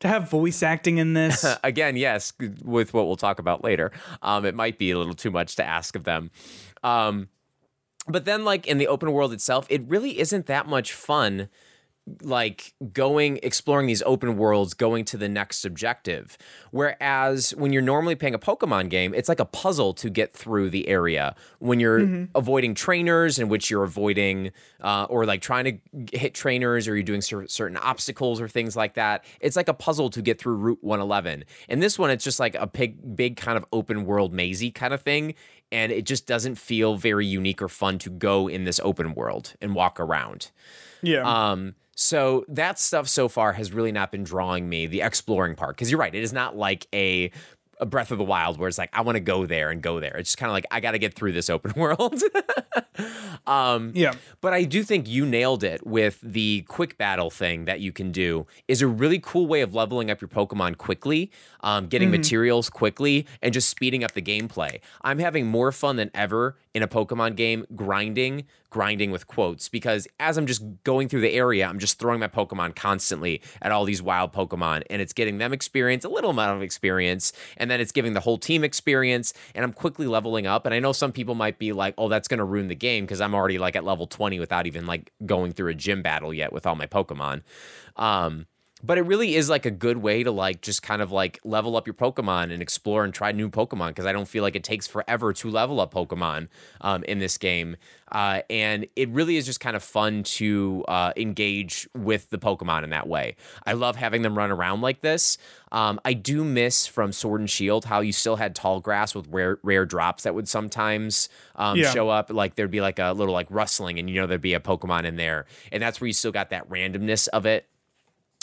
To have voice acting in this? again, yes, with what we'll talk about later, um, it might be a little too much to ask of them. Um, but then, like in the open world itself, it really isn't that much fun. Like going exploring these open worlds, going to the next objective. Whereas when you're normally playing a Pokemon game, it's like a puzzle to get through the area. When you're avoiding trainers, in which you're avoiding uh, or like trying to hit trainers, or you're doing cer- certain obstacles or things like that, it's like a puzzle to get through Route 111. And this one, it's just like a big, big kind of open world mazy kind of thing. And it just doesn't feel very unique or fun to go in this open world and walk around. yeah. Um, so that stuff so far has really not been drawing me the exploring part because you're right, it is not like a a Breath of the Wild where it's like I want to go there and go there. It's just kind of like I got to get through this open world. um, yeah. but I do think you nailed it with the quick battle thing that you can do is a really cool way of leveling up your Pokemon quickly, um, getting materials quickly, and just speeding up the gameplay. I'm having more fun than ever in a Pokemon game grinding, grinding with quotes, because as I'm just going through the area, I'm just throwing my Pokemon constantly at all these wild Pokemon, and it's getting them experience, a little amount of experience, and then it's giving the whole team experience, and I'm quickly leveling up. And I know some people might be like, oh, that's going to ruin the game because I'm already like at level 20 without even like going through a gym battle yet with all my Pokemon. Um, but it really is like a good way to like just kind of like level up your Pokemon and explore and try new Pokemon because I don't feel like it takes forever to level up Pokemon um, in this game. Uh, and it really is just kind of fun to uh, engage with the Pokemon in that way. I love having them run around like this. Um, I do miss from Sword and Shield how you still had tall grass with rare, rare drops that would sometimes um, Yeah. show up. Like there'd be like a little like rustling, and you know there'd be a Pokemon in there, and that's where you still got that randomness of it.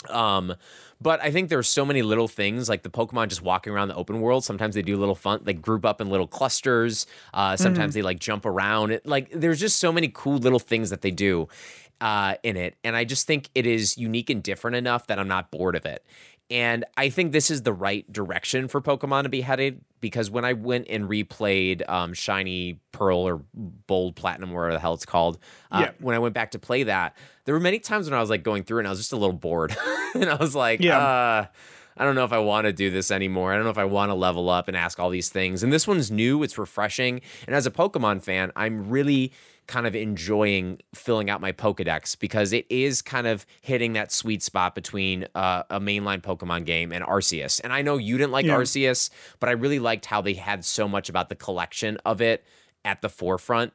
Um, but I think there's so many little things like the Pokemon just walking around the open world. Sometimes they do little fun, like group up in little clusters. Uh, sometimes they like jump around. It, like there's just so many cool little things that they do. uh, in it, and I just think it is unique and different enough that I'm not bored of it. And I think this is the right direction for Pokemon to be headed because when I went and replayed um, Shiny Pearl or Bold Platinum, whatever the hell it's called, uh, Yeah. when I went back to play that, there were many times when I was like going through and I was just a little bored. and I was like, Yeah. uh, I don't know if I want to do this anymore. I don't know if I want to level up and ask all these things. And this one's new, it's refreshing. And as a Pokemon fan, I'm really kind of enjoying filling out my Pokedex because it is kind of hitting that sweet spot between uh, a mainline Pokemon game and Arceus. And I know you didn't like Yeah. Arceus, but I really liked how they had so much about the collection of it at the forefront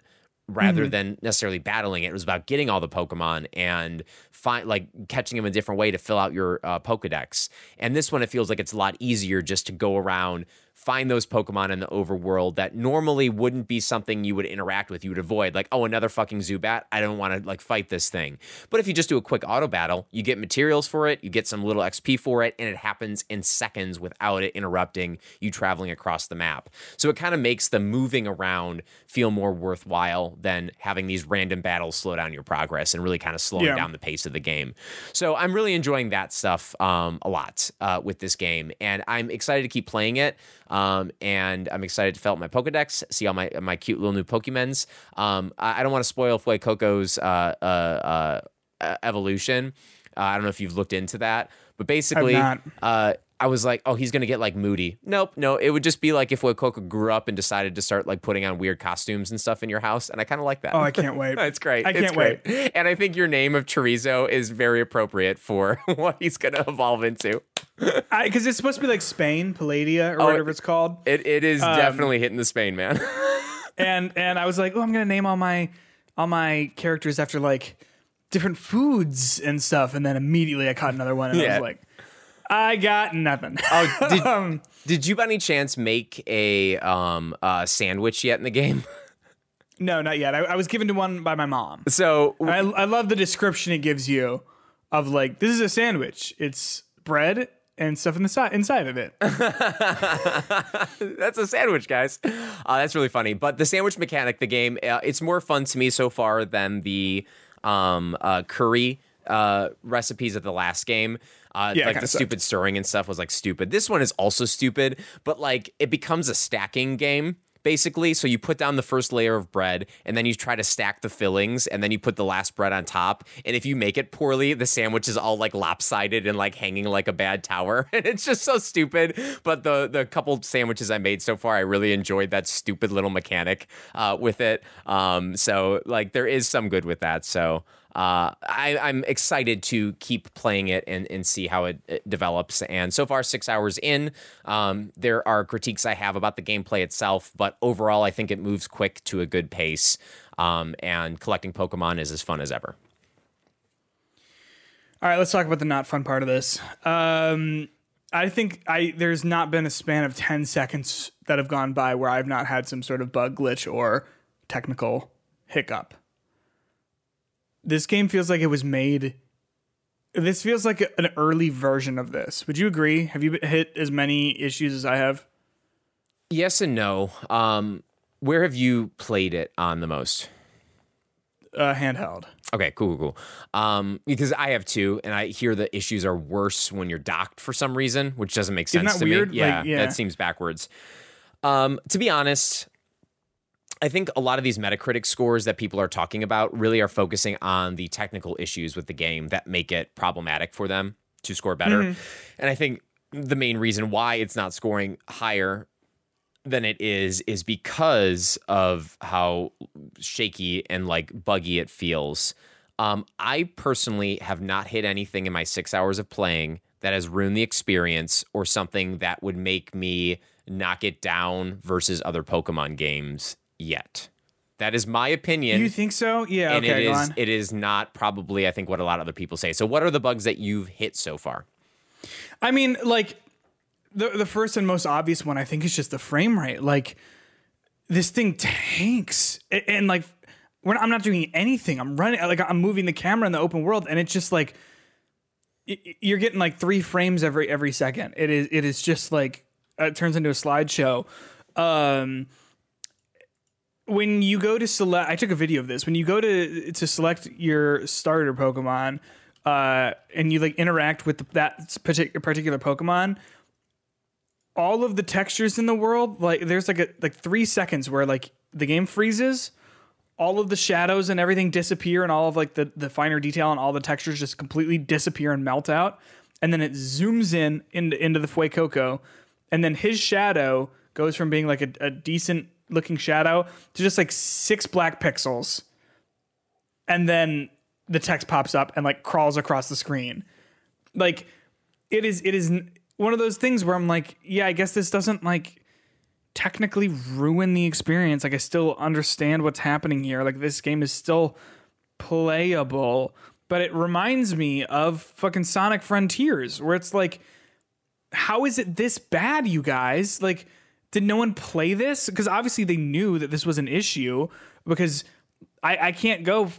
rather than necessarily battling it. It was about getting all the Pokemon and find like catching them a different way to fill out your uh, Pokedex. And this one, it feels like it's a lot easier just to go around, find those Pokemon in the overworld that normally wouldn't be something you would interact with. You would avoid, like, oh, another fucking Zubat. I don't want to like fight this thing. But if you just do a quick auto battle, you get materials for it, you get some little XP for it, and it happens in seconds without it interrupting you traveling across the map. So it kind of makes the moving around feel more worthwhile than having these random battles slow down your progress and really kind of slowing Yeah. down the pace of the game. So I'm really enjoying that stuff um, a lot uh, with this game, and I'm excited to keep playing it. Um, and I'm excited to fill out my Pokedex, see all my my cute little new Pokemons. Um, I, I don't want to spoil Fuecoco's uh, uh, uh, uh, evolution. Uh, I don't know if you've looked into that, but basically, uh, I was like, oh, he's gonna get like moody. Nope, no, it would just be like if Fuecoco grew up and decided to start like putting on weird costumes and stuff in your house, and I kind of like that. Oh, I can't wait. It's great. I It's can't great. wait. And I think your name of Chorizo is very appropriate for what he's to evolve into. Because it's supposed to be like Spain, Palladia, or whatever it's called. It, it is Um, definitely hitting the Spain, man. and and I was like, oh, I'm gonna name all my all my characters after like different foods and stuff, and then immediately I caught another one, and I was like, I got nothing. oh, did, um, did you by any chance make a um, uh, sandwich yet in the game? no, not yet. I, I was given to one by my mom. So I, I love the description it gives you of like this is a sandwich. It's bread and stuff in the side inside of it. that's a sandwich, guys. Uh, that's really funny. But the sandwich mechanic, the game, uh, it's more fun to me so far than the um, uh, curry uh, recipes of the last game. Uh, Yeah, like the sucked. stupid stirring and stuff was like stupid. This one is also stupid, but like it becomes a stacking game. Basically, so you put down the first layer of bread and then you try to stack the fillings and then you put the last bread on top. And if you make it poorly, the sandwich is all like lopsided and like hanging like a bad tower. And it's just so stupid. But the the couple sandwiches I made so far, I really enjoyed that stupid little mechanic uh, with it. Um, so like there is some good with that. So uh, I, I'm excited to keep playing it and, and see how it, it develops. And so far, six hours in, um, there are critiques I have about the gameplay itself, but overall, I think it moves quick to a good pace. Um, and collecting Pokemon is as fun as ever. All right, let's talk about the not fun part of this. Um, I think I there's not been a span of ten seconds that have gone by where I've not had some sort of bug glitch or technical hiccup. This game feels like it was made. This feels like an early version of this. Would you agree? Have you hit as many issues as I have? Yes and no. Um, where have you played it on the most? Uh, handheld. Okay, cool, cool, cool. Um, because I have two, and I hear the issues are worse when you're docked for some reason, which doesn't make sense that to weird? me. Yeah, Like, yeah. that seems backwards. Um, to be honest, I think a lot of these Metacritic scores that people are talking about really are focusing on the technical issues with the game that make it problematic for them to score better. Mm-hmm. And I think the main reason why it's not scoring higher than it is is because of how shaky and like buggy it feels. Um, I personally have not hit anything in my six hours of playing that has ruined the experience or something that would make me knock it down versus other Pokemon games yet. That is my opinion. you think so? Yeah. and okay, it go is on. it is not probably I think what a lot of other people say. So what are the bugs that you've hit so far? I mean, like the the first and most obvious one I think is just the frame rate. Like this thing tanks, A- and, like when I'm not doing anything, I'm running like I'm moving the camera in the open world, and it's just like you're getting like three frames every every second. It is it is just like it turns into a slideshow. Um, when you go to select I took a video of this. When you go to to select your starter Pokemon uh and you like interact with that particular Pokemon, all of the textures in the world, like there's like a like 3 seconds where like the game freezes, all of the shadows and everything disappear and all of like the the finer detail and all the textures just completely disappear and melt out. And then it zooms in into, into the Fuecoco and then his shadow goes from being like a, a decent looking shadow to just like six black pixels. And then the text pops up and like crawls across the screen. Like it is it is one of those things where i'm like yeah i guess this doesn't like technically ruin the experience. Like i still understand what's happening here. Like this game is still playable but it reminds me of fucking sonic frontiers where it's like how is it this bad, you guys? Like, did no one play this? Because obviously they knew that this was an issue because I, I can't go,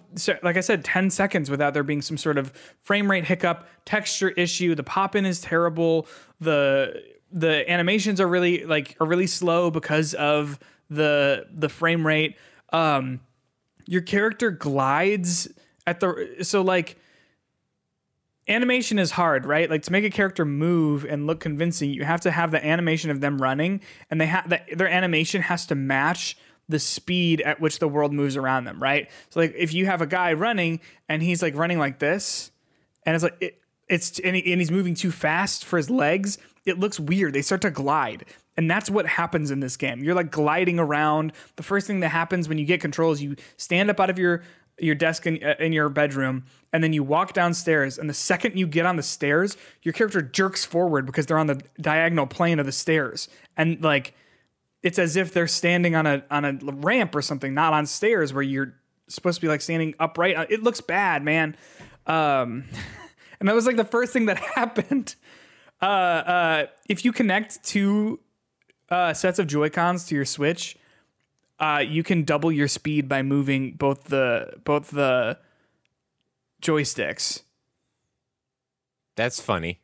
like I said, 10 seconds without there being some sort of frame rate hiccup, texture issue. The pop in is terrible. The the animations are really like are really slow because of the the frame rate. Um your character glides at the so like animation is hard, right? Like to make a character move and look convincing, you have to have the animation of them running, and they have their animation has to match the speed at which the world moves around them, right? So like if you have a guy running and he's like running like this, and it's like it, it's and, he, and he's moving too fast for his legs, it looks weird. They start to glide. And that's what happens in this game. You're like gliding around. The first thing that happens when you get control is you stand up out of your your desk in, uh, in your bedroom and then you walk downstairs and the second you get on the stairs your character jerks forward because they're on the diagonal plane of the stairs. And like it's as if they're standing on a on a ramp or something not on stairs where you're supposed to be like standing upright. It looks bad man. Um and that was like the first thing that happened. Uh uh if you connect two uh sets of joy cons to your switch uh, you can double your speed by moving both the both the joysticks. That's funny.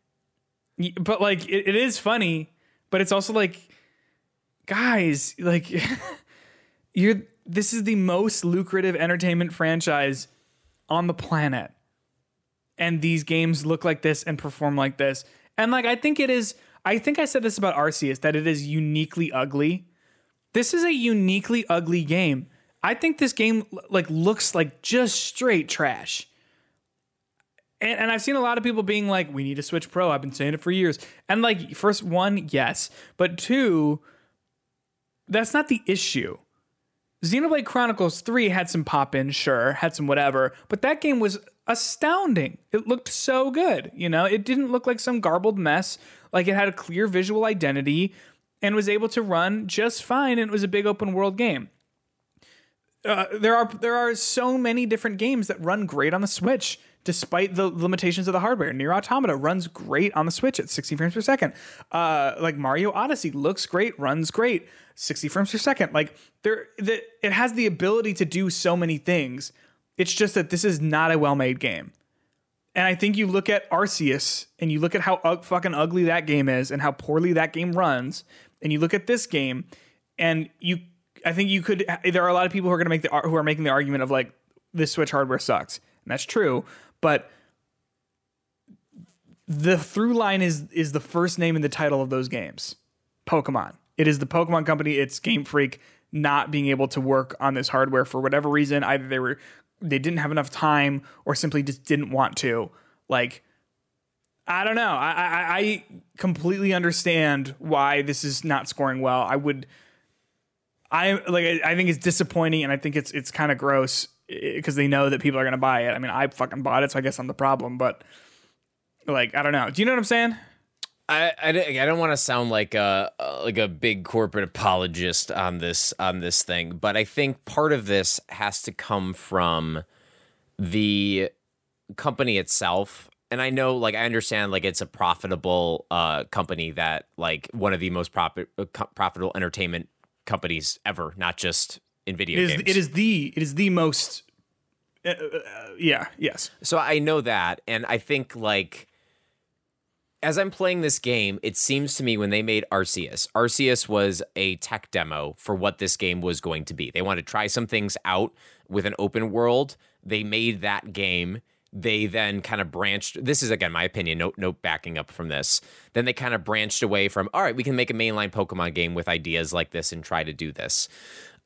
But like, it, it is funny, but it's also like, guys, like, you're this is the most lucrative entertainment franchise on the planet, and these games look like this and perform like this, and like I think it is. I think I said this about Arceus that it is uniquely ugly this is a uniquely ugly game. I think this game like looks like just straight trash. And, and I've seen a lot of people being like, "We need to Switch Pro." I've been saying it for years. And like, first one, yes, but two, that's not the issue. Xenoblade Chronicles 3 had some pop in, sure, had some whatever, but that game was astounding. It looked so good. You know, it didn't look like some garbled mess. Like it had a clear visual identity and was able to run just fine. And it was a big open world game. Uh, there are there are so many different games that run great on the Switch despite the limitations of the hardware. Nier Automata runs great on the Switch at 60 frames per second. Uh, like Mario Odyssey looks great, runs great, 60 frames per second. Like there, the, it has the ability to do so many things. It's just that this is not a well-made game. And I think you look at Arceus and you look at how ug- fucking ugly that game is and how poorly that game runs, and you look at this game, and you, I think you could. There are a lot of people who are going to make the who are making the argument of like this Switch hardware sucks, and that's true. But the through line is is the first name in the title of those games, Pokemon. It is the Pokemon Company. It's Game Freak not being able to work on this hardware for whatever reason. Either they were they didn't have enough time or simply just didn't want to. Like I don't know. I, I, I completely understand why this is not scoring well. I would, I like. I- think it's disappointing, and I think it's it's kind of gross eh, because they know that people are gonna buy it. I mean, I fucking bought it, so I guess I'm the problem. But like, I don't know. Do you know what I'm saying? I, I, I don't want to sound like a like a big corporate apologist on this on this thing, but I think part of this has to come from the company itself. And I know, like, I understand, like, it's a profitable uh, company that, like, one of the most profit, uh, profitable entertainment companies ever, not just in video It is. games. It is the. It is the most. Uh, uh, yeah. Yes. So I know that, and I think like as I'm playing this game, it seems to me when they made Arceus, Arceus was a tech demo for what this game was going to be. They wanted to try some things out with an open world. They made that game. They then kind of branched. This is again my opinion. No, no backing up from this. Then they kind of branched away from. All right, we can make a mainline Pokemon game with ideas like this and try to do this.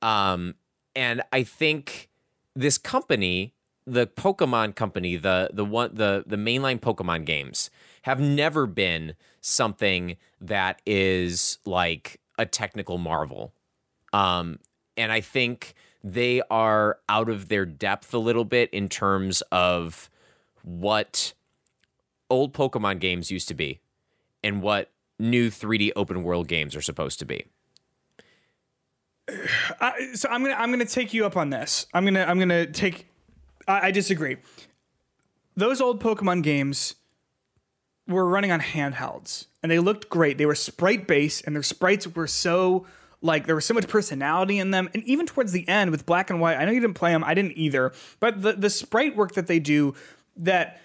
Um, and I think this company, the Pokemon company, the the one the the mainline Pokemon games have never been something that is like a technical marvel. Um, and I think they are out of their depth a little bit in terms of what old Pokemon games used to be and what new 3D open world games are supposed to be. I, so I'm gonna I'm gonna take you up on this. I'm gonna I'm gonna take. I, I disagree. Those old Pokemon games were running on handhelds, and they looked great. They were sprite based, and their sprites were so like there was so much personality in them. And even towards the end with Black and White, I know you didn't play them. I didn't either. But the the sprite work that they do that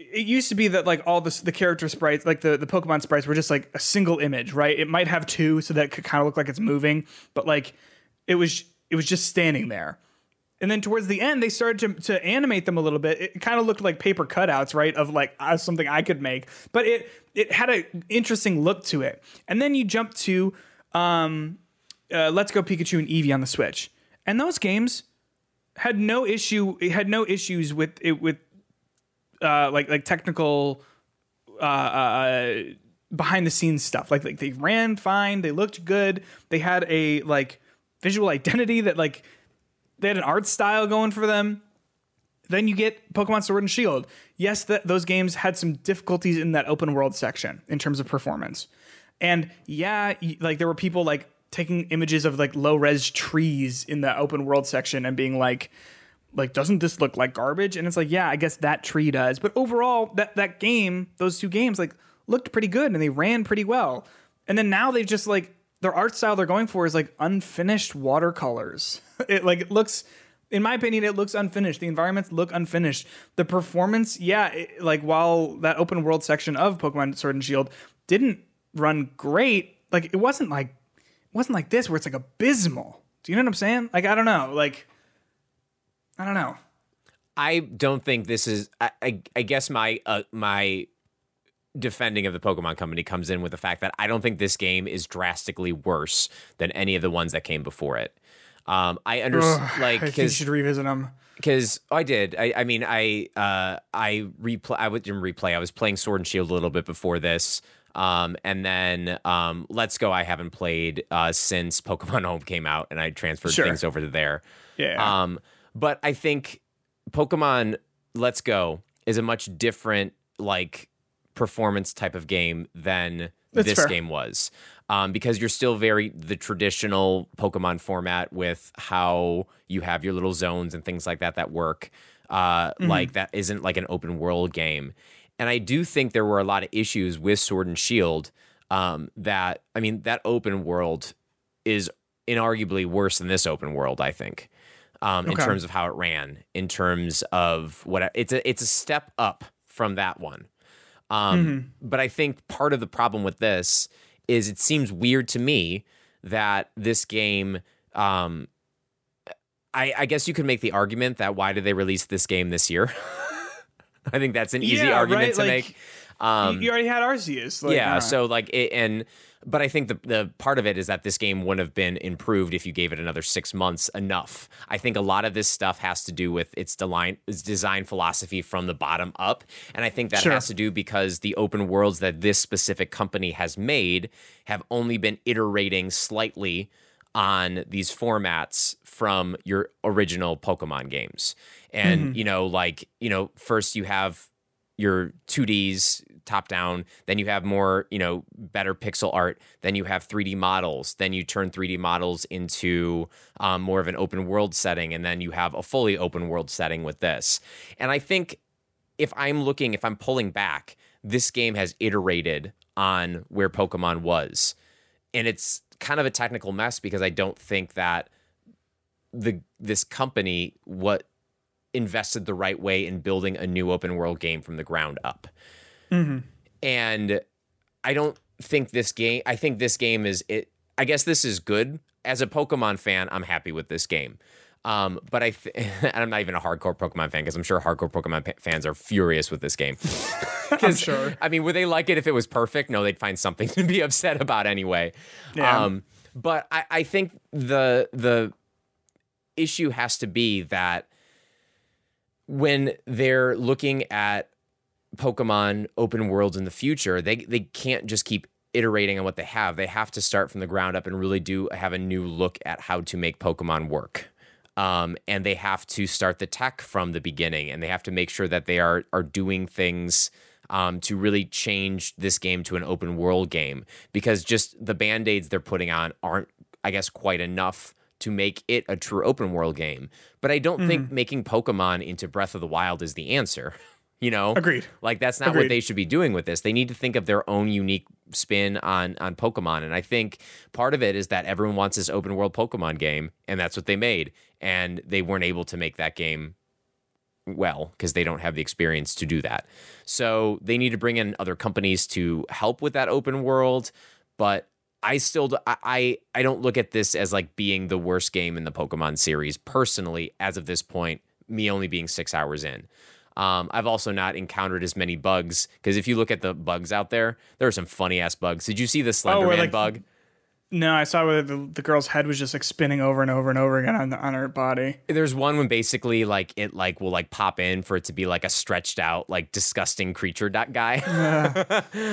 it used to be that like all the the character sprites, like the the Pokemon sprites, were just like a single image, right? It might have two, so that it could kind of look like it's moving, but like it was it was just standing there. And then towards the end, they started to, to animate them a little bit. It kind of looked like paper cutouts, right, of like uh, something I could make, but it it had an interesting look to it. And then you jump to um, uh, Let's Go Pikachu and Eevee on the Switch, and those games had no issue. It had no issues with it with uh, like like technical uh, uh, behind the scenes stuff. Like like they ran fine, they looked good, they had a like visual identity that like they had an art style going for them. Then you get Pokemon Sword and Shield. Yes, that those games had some difficulties in that open world section in terms of performance. And yeah, like there were people like taking images of like low res trees in the open world section and being like, like doesn't this look like garbage? And it's like yeah i guess that tree does. But overall that that game those two games like looked pretty good and they ran pretty well. And then now they've just like their art style they're going for is like unfinished watercolors. It like it looks in my opinion it looks unfinished. The environments look unfinished. The performance yeah it, like while that open world section of pokemon sword and shield didn't run great like it wasn't like wasn't like this where it's like abysmal do you know what i'm saying like i don't know like I don't know. I don't think this is. I, I, I guess my uh, my defending of the Pokemon Company comes in with the fact that I don't think this game is drastically worse than any of the ones that came before it. Um, I understand, like, I you should revisit them. because I did. I, I mean, I uh, I replay. I didn't replay. I was playing Sword and Shield a little bit before this. Um, and then um, Let's Go. I haven't played uh, since Pokemon Home came out, and I transferred Sure. things over to there. Yeah. Um, but I think Pokemon Let's Go is a much different like performance type of game than That's this fair. game was. Um, because you're still very the traditional Pokemon format with how you have your little zones and things like that that work. Uh, Mm-hmm. Like that isn't like an open world game. And I do think there were a lot of issues with Sword and Shield. Um, that I mean, that open world is inarguably worse than this open world. I think um, in terms of how it ran, in terms of what it's a it's a step up from that one. Um, Mm-hmm. But I think part of the problem with this is it seems weird to me that this game. Um, I, I guess you could make the argument that why did they release this game this year? I think that's an easy Yeah, argument right? to Like, make. Um, you, already had Arceus. Like, yeah, so like it, and but I think the the part of it is that this game wouldn't have been improved if you gave it another six months enough. I think a lot of this stuff has to do with its design its design philosophy from the bottom up, and I think that Sure. has to do because the open worlds that this specific company has made have only been iterating slightly on these formats from your original Pokemon games. And you know, like, you know, first you have your 2Ds top down, then you have more, you know, better pixel art, then you have 3D models, then you turn 3D models into um, more of an open world setting, and then you have a fully open world setting with this. And I think if I'm looking, if I'm pulling back, this game has iterated on where Pokemon was. And it's kind of a technical mess because I don't think that the this company what invested the right way in building a new open world game from the ground up. and I don't think this game. I think this game is it. I guess this is good as a Pokemon fan. I'm happy with this game. Um, but I, th- and I'm not even a hardcore Pokemon fan because I'm sure hardcore Pokemon pa- fans are furious with this game. I'm sure. I mean, would they like it if it was perfect? No, they'd find something to be upset about anyway. Yeah. Um, but I, I think the the issue has to be that when they're looking at Pokemon open worlds in the future, they they can't just keep iterating on what they have. They have to start from the ground up and really do have a new look at how to make Pokemon work. Um, and they have to start the tech from the beginning, and they have to make sure that they are are doing things um, to really change this game to an open world game. Because just the band aids they're putting on aren't, I guess, quite enough to make it a true open world game. But I don't think mm-hmm. making Pokemon into Breath of the Wild is the answer. You know, Agreed. Like that's not what they should be doing with this. They need to think of their own unique spin on on Pokemon. And I think part of it is that everyone wants this open world Pokemon game, and that's what they made. And they weren't able to make that game well because they don't have the experience to do that. So they need to bring in other companies to help with that open world. But I still i i don't look at this as like being the worst game in the Pokemon series personally as of this point. Me only being six hours in. Um, I've also not encountered as many bugs because if you look at the bugs out there, there are some funny ass bugs. Did you see the Slender where, Man like, bug? No, I saw where the, the girl's head was just like spinning over and over and over again on, the, on her body. There's one when basically like it like will like pop in for it to be like a stretched out like disgusting creature dot guy.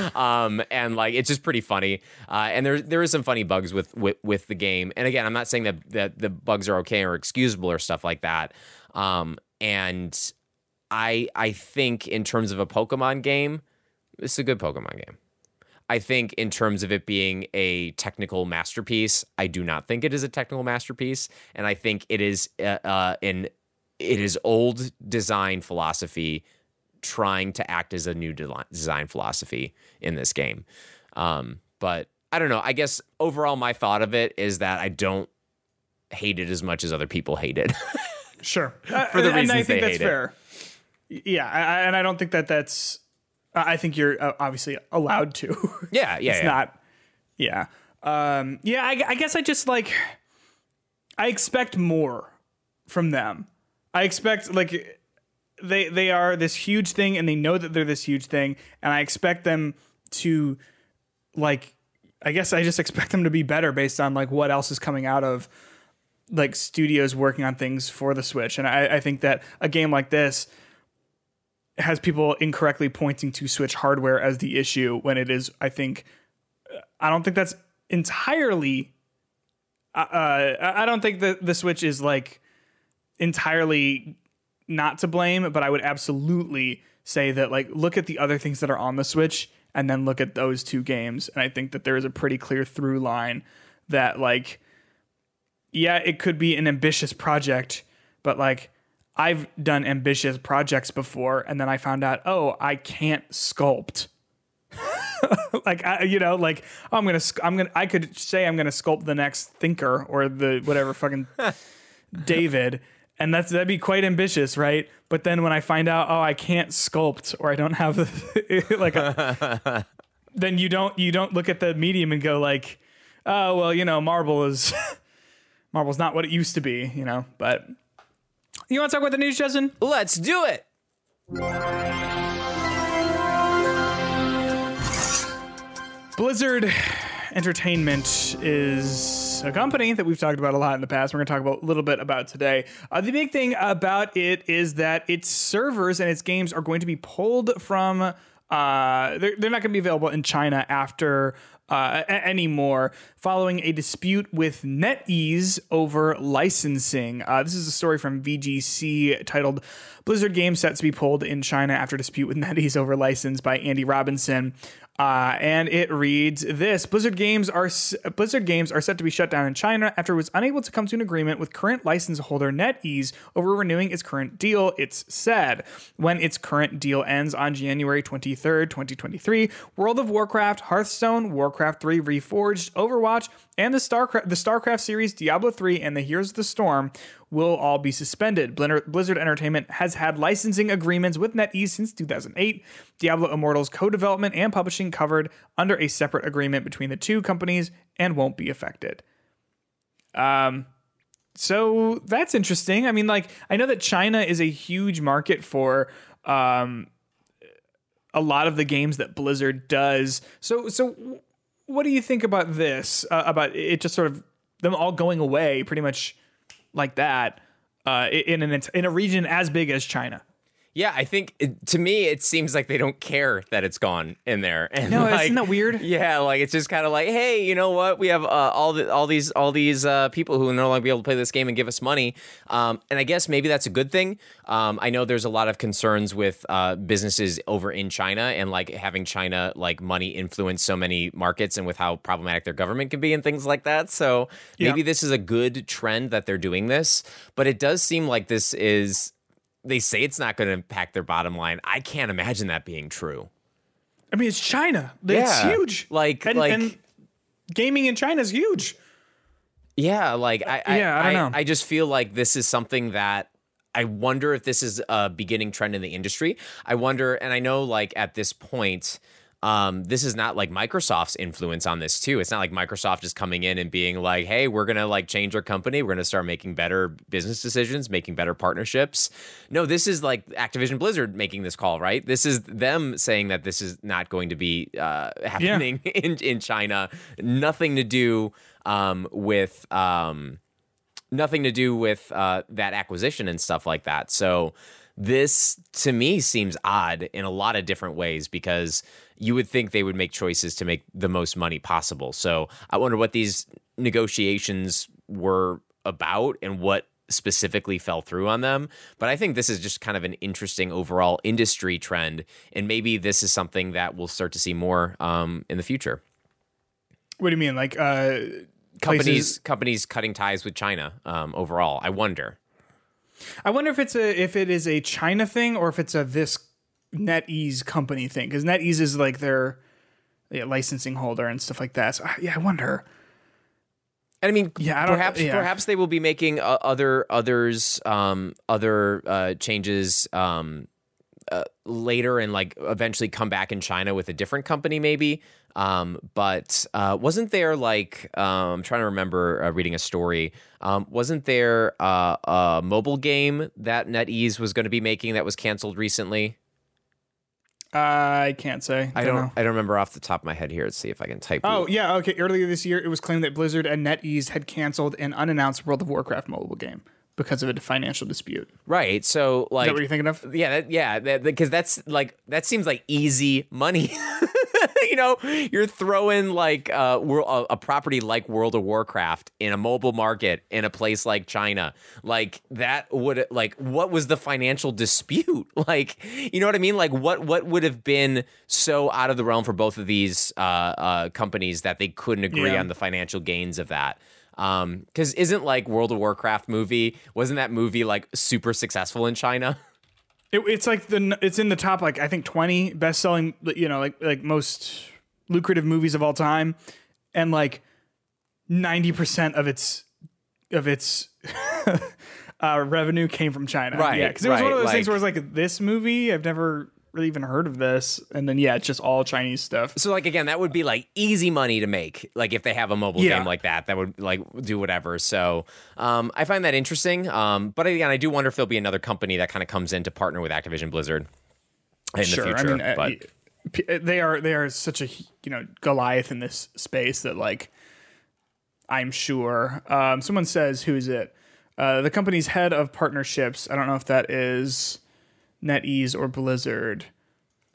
um and like it's just pretty funny. Uh and there there is some funny bugs with with with the game. And again, I'm not saying that that the bugs are okay or excusable or stuff like that. Um and I I think in terms of a Pokemon game, is a good Pokemon game. I think in terms of it being a technical masterpiece, I do not think it is a technical masterpiece, and I think it is uh, uh, an it is old design philosophy trying to act as a new de- design philosophy in this game. Um, but I don't know. I guess overall, my thought of it is that I don't hate it as much as other people hate it. Sure. For the and, and I think they that's hate it. fair. Yeah, I, I- and I don't think that that's. I think you're uh, obviously allowed to. yeah, yeah, it's yeah. not. Yeah. Um, yeah. I, I guess I just like. I expect more from them. I expect like they they are this huge thing, and they know that they're this huge thing, and I expect them to like. I guess I just expect them to be better based on like what else is coming out of like studios working on things for the Switch. And I, I think that a game like this has people incorrectly pointing to Switch hardware as the issue when it is, I think, I don't think that's entirely. Uh, uh, I don't think that the Switch is like entirely not to blame, but I would absolutely say that like look at the other things that are on the Switch and then look at those two games, and I think that there is a pretty clear through line that like yeah, it could be an ambitious project, but like I've done ambitious projects before and then I found out, oh, I can't sculpt. like I, you know, like oh, I'm gonna, I'm gonna, I could say I'm gonna sculpt the next thinker or the whatever fucking David, and that's that'd be quite ambitious, right? But then when I find out, oh, I can't sculpt or I don't have the, like, uh, a, then you don't you don't look at the medium and go like, oh well, you know, marble is marble's not what it used to be, you know. But you want to talk about the news, Justin? Let's do it. Blizzard Entertainment is a company that we've talked about a lot in the past. We're going to talk about a little bit about today. Uh, the big thing about it is that its servers and its games are going to be pulled from. Uh, they're, they're not going to be available in China after uh, anymore, following a dispute with NetEase over licensing. Uh, this is a story from VGC titled "Blizzard Games Set to Be Pulled in China After Dispute with NetEase Over License" by Andy Robinson. Uh, and it reads this: Blizzard games are Blizzard games are set to be shut down in China after it was unable to come to an agreement with current license holder NetEase over renewing its current deal. It's said when its current deal ends on January twenty third, twenty twenty three. World of Warcraft, Hearthstone, Warcraft three Reforged, Overwatch, and the StarCraft, the StarCraft series, Diablo 3, and the Heroes of the Storm will all be suspended. Blizzard Entertainment has had licensing agreements with NetEase since 2008. Diablo Immortal's co-development and publishing covered under a separate agreement between the two companies and won't be affected. Um, so that's interesting. I mean, like I know that China is a huge market for um, a lot of the games that Blizzard does. So, so what do you think about this? Uh, about it just sort of them all going away, pretty much like that, uh, in an in a region as big as China. Yeah, I think it, to me it seems like they don't care that it's gone in there. And No, like, isn't that weird? Yeah, like it's just kind of like, hey, you know what? We have uh, all the all these all these uh, people who will no longer be able to play this game and give us money. Um, and I guess maybe that's a good thing. Um, I know there's a lot of concerns with uh, businesses over in China and like having China like money influence so many markets and with how problematic their government can be and things like that. So maybe Yeah. this is a good trend that they're doing this, but it does seem like this is they say it's not going to impact their bottom line. I can't imagine that being true. I mean, it's China. It's huge. Like- and, like- and gaming in China is huge. Yeah, like I, I Yeah, I don't know. I just feel like this is something that I wonder if this is a beginning trend in the industry. I wonder, and I know like at this point, um, this is not like Microsoft's influence on this too. It's not like Microsoft is coming in and being like, "Hey, we're gonna like change our company. We're gonna start making better business decisions, making better partnerships." No, this is like Activision Blizzard making this call, right? This is them saying that this is not going to be uh, happening in in China. Nothing to do um, with. Um, nothing to do with uh, that acquisition and stuff like that. So this to me seems odd in a lot of different ways because you would think they would make choices to make the most money possible. So I wonder what these negotiations were about and what specifically fell through on them. But I think this is just kind of an interesting overall industry trend, and maybe this is something that we'll start to see more um, in the future. What do you mean? Like uh, Companies places- companies cutting ties with China um, overall. I wonder. I wonder if it's a if it is a China thing or if it's a this NetEase company thing because NetEase is like their yeah, licensing holder and stuff like that. So yeah, I wonder. And I mean, Yeah, I perhaps yeah. perhaps they will be making uh, other others um, other uh, changes um, uh, later and like eventually come back in China with a different company maybe. Um, but uh, wasn't there like um, I'm trying to remember uh, reading a story? Um, wasn't there uh, a mobile game that NetEase was going to be making that was canceled recently? I can't say. I don't. know. I don't remember off the top of my head here. Let's see if I can type. Oh, it. Oh yeah, okay. Earlier this year, it was claimed that Blizzard and NetEase had canceled an unannounced World of Warcraft mobile game because of a financial dispute. Right. So like that what you're thinking of? Yeah, that, yeah, because that's like that seems like easy money. you know, you're throwing like uh, a, a property like World of Warcraft in a mobile market in a place like China. Like that would like what was the financial dispute? Like, you know what I mean? Like what what would have been so out of the realm for both of these uh, uh, companies that they couldn't agree Yeah. on the financial gains of that? Um, because isn't like World of Warcraft movie wasn't that movie like super successful in China? It, it's like the it's in the top like I think 20 best selling you know like like most lucrative movies of all time, and like 90 percent of its of its uh, revenue came from China. Right, Yeah, because it was one of right, those things like- where it's like this movie I've never really even heard of this, and then yeah, it's just all Chinese stuff. So like again, that would be like easy money to make. Like if they have a mobile Yeah. game like that, that would like do whatever. So um, I find that interesting. Um, but again, I do wonder if there'll be another company that kind of comes in to partner with Activision Blizzard in sure, the future. I mean, uh, but p- they are they are such a you know Goliath in this space that like I'm sure. Um, someone says who is it? Uh, the company's head of partnerships. I don't know if that is NetEase or Blizzard.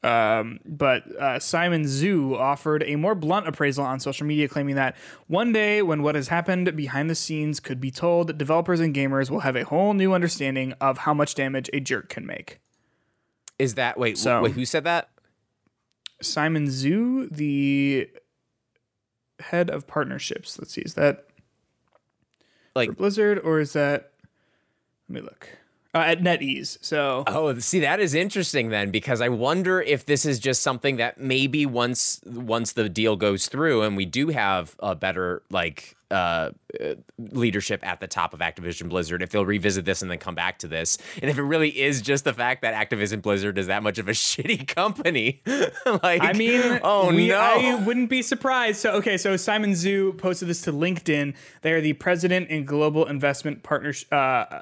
Um, but uh, Simon Zhu offered a more blunt appraisal on social media, claiming that one day, when what has happened behind the scenes could be told, developers and gamers will have a whole new understanding of how much damage a jerk can make. is that wait? So- wait, who said that? Simon Zhu, the head of partnerships. Let's see, is that Like Blizzard or is that? Let me look. Uh, at NetEase. So Oh, see, that is interesting then, because I wonder if this is just something that maybe once once the deal goes through and we do have a better like uh, uh, leadership at the top of Activision Blizzard, if they'll revisit this and then come back to this, and if it really is just the fact that Activision Blizzard is that much of a shitty company, like I mean, oh we- no, I wouldn't be surprised. So, okay, so Simon Zhu posted this to LinkedIn. They are the president and global investment partnership. Uh,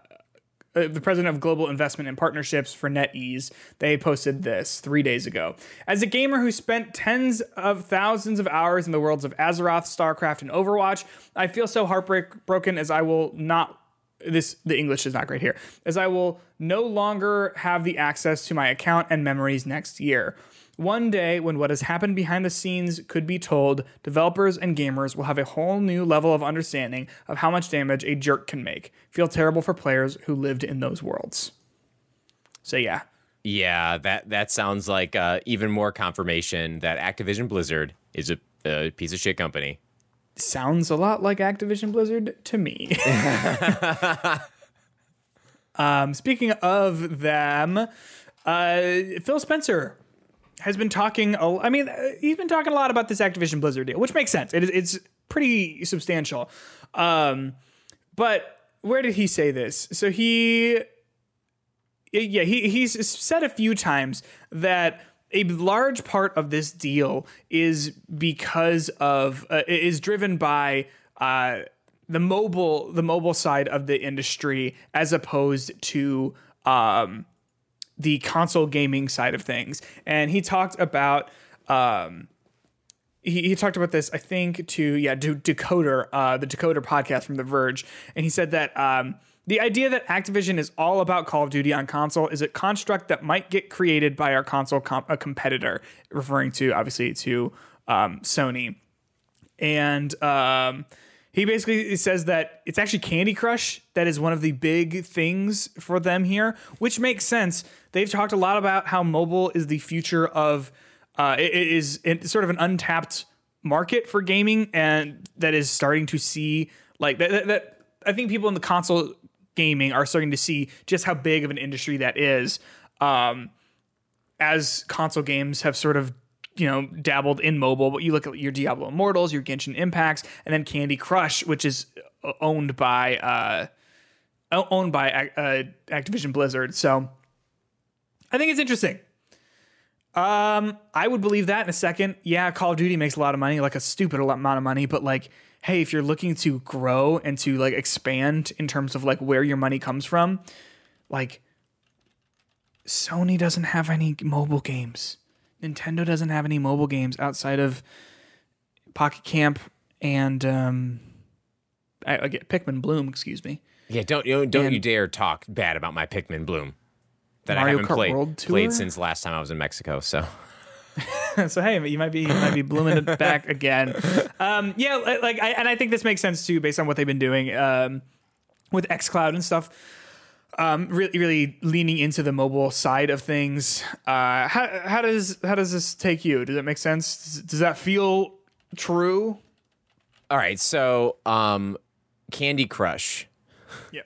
uh, the president of global investment and partnerships for NetEase. They posted this three days ago. As a gamer who spent tens of thousands of hours in the worlds of Azeroth, StarCraft, and Overwatch, I feel so heartbroken as I will not this the English is not great here, as I will no longer have the access to my account and memories next year. One day, when what has happened behind the scenes could be told, developers and gamers will have a whole new level of understanding of how much damage a jerk can make. Feel terrible for players who lived in those worlds. So yeah, yeah, that that sounds like uh, even more confirmation that Activision Blizzard is a, a piece of shit company. sounds a lot like Activision Blizzard to me. um, speaking of them, uh, Phil Spencer has been talking. a- I mean, he's been talking a lot about this Activision Blizzard deal, which makes sense. It's pretty substantial. Um, but where did he say this? So he yeah, he he's said a few times that a large part of this deal is because of uh, is driven by uh, the mobile the mobile side of the industry as opposed to um, the console gaming side of things. And he talked about um, he, he talked about this, I think, to yeah, to Decoder, uh, the Decoder podcast from The Verge, and he said that um, the idea that Activision is all about Call of Duty on console is a construct that might get created by our console com- a competitor, referring to obviously to um, Sony, and um, he basically says that it's actually Candy Crush that is one of the big things for them here, which makes sense. They've talked a lot about how mobile is the future of uh, it is sort of an untapped market for gaming, and that is starting to see like that. that, that I think people in the console gaming are starting to see just how big of an industry that is. Um, as console games have sort of you know dabbled in mobile but you look at your diablo immortals your genshin impacts and then candy crush which is uh, owned by uh owned by uh, activision blizzard. So i think it's interesting. Um i would believe that in a second. Yeah call of duty makes a lot of money like a stupid amount of money but like hey if you're looking to grow and to like expand in terms of like where your money comes from like Sony doesn't have any mobile games. Nintendo doesn't have any mobile games outside of Pocket Camp and um, I, I get Pikmin Bloom. Excuse me. Yeah, don't you don't you dare talk bad about my Pikmin Bloom that I haven't Kart played played since last time I was in Mexico. So so hey, you might be you might be blooming it back again. Um, yeah, like, I, and I think this makes sense too, based on what they've been doing um, with XCloud and stuff. Um, really, really leaning into the mobile side of things. Uh, how how does how does this take you? Does that make sense? Does, does that feel true? all right, so um, Candy Crush. Yeah.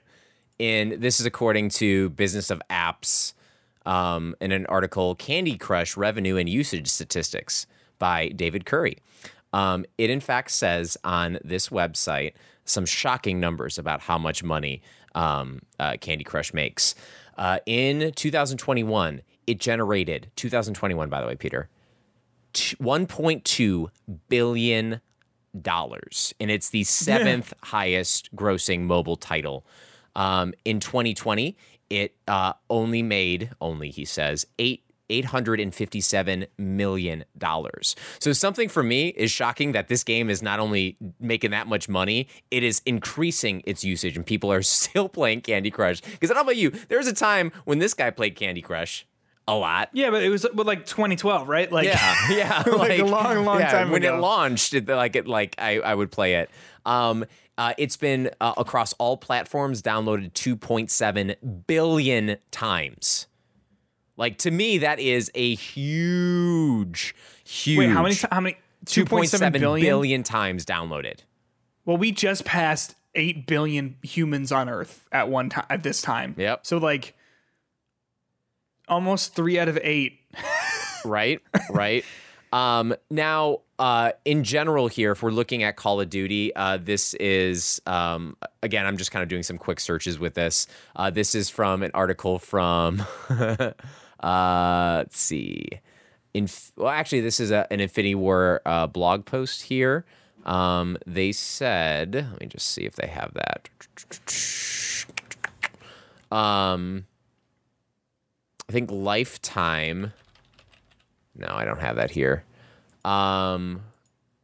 in this is according to Business of Apps um, in an article Candy Crush revenue and usage statistics by David Curry. Um, it in fact says on this website some shocking numbers about how much money um, uh, Candy Crush makes. Uh, in 2021, it generated 2021, by the way, Peter, 1.2 billion dollars, and it's the seventh highest grossing mobile title. Um, in 2020, it uh, only made only he says eight. $857 million. So, something for me is shocking that this game is not only making that much money, it is increasing its usage, and people are still playing Candy Crush. Because I don't know about you, there was a time when this guy played Candy Crush a lot. Yeah, but it was with like 2012, right? Like, Yeah, yeah, Like a long, long yeah, time when ago. it launched, it, like it, like I, I would play it. Um, uh, it's been uh, across all platforms downloaded 2.7 billion times. Like to me, that is a huge, huge. wait, how many? How many? 2.7 2.7 billion? billion times downloaded. Well, we just passed eight billion humans on Earth at one time at this time. Yep. So like almost three out of eight. right right um now uh in general here if we're looking at call of duty uh this is um again i'm just kind of doing some quick searches with this uh this is from an article from uh let's see in well actually this is a, an Infinity Ward uh blog post here um they said let me just see if they have that um i think lifetime no, I don't have that here. Um,